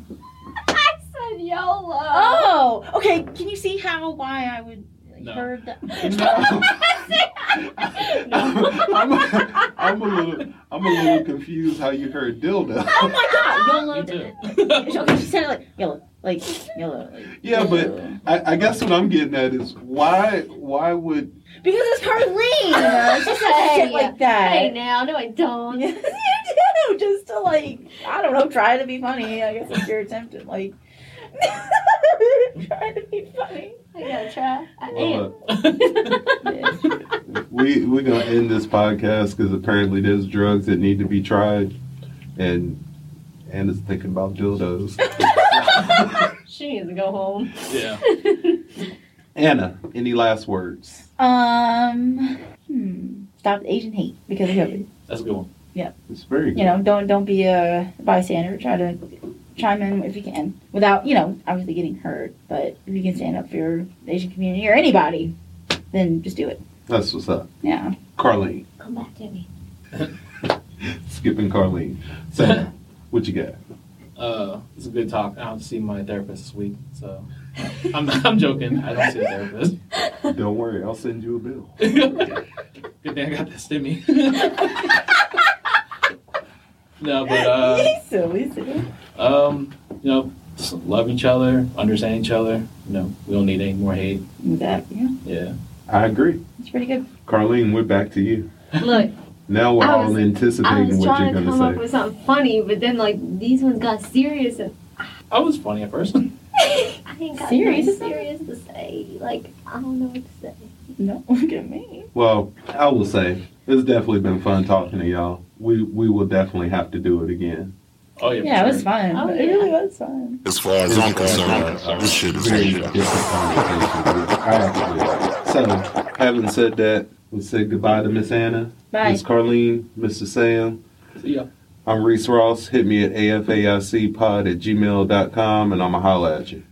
I said YOLO. Oh, okay. Can you see how why I would No. heard that? I'm, a, I'm a little I'm a little confused how you heard dildo. Oh my God, YOLO. Me too. Okay, she said it like yellow, like yellow. Like, Yeah, but. I, I guess what I'm getting at is why why would because it's Carlene. She said Hey, shit like that. Hey now, no I don't. Yes, you do. Just to like, I don't know, try to be funny. I guess if you're attempting, like, trying to be funny. I gotta try. I Well, am. We we're gonna end this podcast because apparently there's drugs that need to be tried, and Anna's thinking about dildos. She needs to go home. Yeah. Anna, any last words? Um, hmm. Stop Asian hate because of COVID. That's a good one. Yeah, it's very good. You know, don't don't be a bystander. Try to chime in if you can without, you know, obviously getting hurt. But if you can stand up for your Asian community or anybody, then just do it. That's what's up. Yeah. Carlene, Come back to me. skipping Carlene. Sam, what you got? Uh, it's a good talk. I don't see my therapist this week, so I'm I'm joking. I don't see a therapist. Don't worry, I'll send you a bill. Good thing I got that stimmy. no, but uh, He's silly, silly. Um, you know, just love each other, understand each other. You know, we don't need any more hate. That, yeah, Yeah. I agree. it's pretty good. Carlene, we're back to you. Look, Now we're I all was- anticipating what you're going to come gonna up say. with something funny, but then like these ones got serious, and I was funny at first. I ain't got Serious? nothing serious to say. Like I don't know what to say. No, look at me. Well, I will say it's definitely been fun talking to y'all. We we will definitely have to do it again. Oh yeah. Yeah, it was fun. Oh, it yeah. really was fun. As far as I'm concerned, this shit is Very over. different. I actually. So, having said that, let's say goodbye to Miss Anna, Miss Carlene, Mr. Sam. See ya. I'm Reese Ross. Hit me at afaicpod at gmail.com and I'm going to holla at you.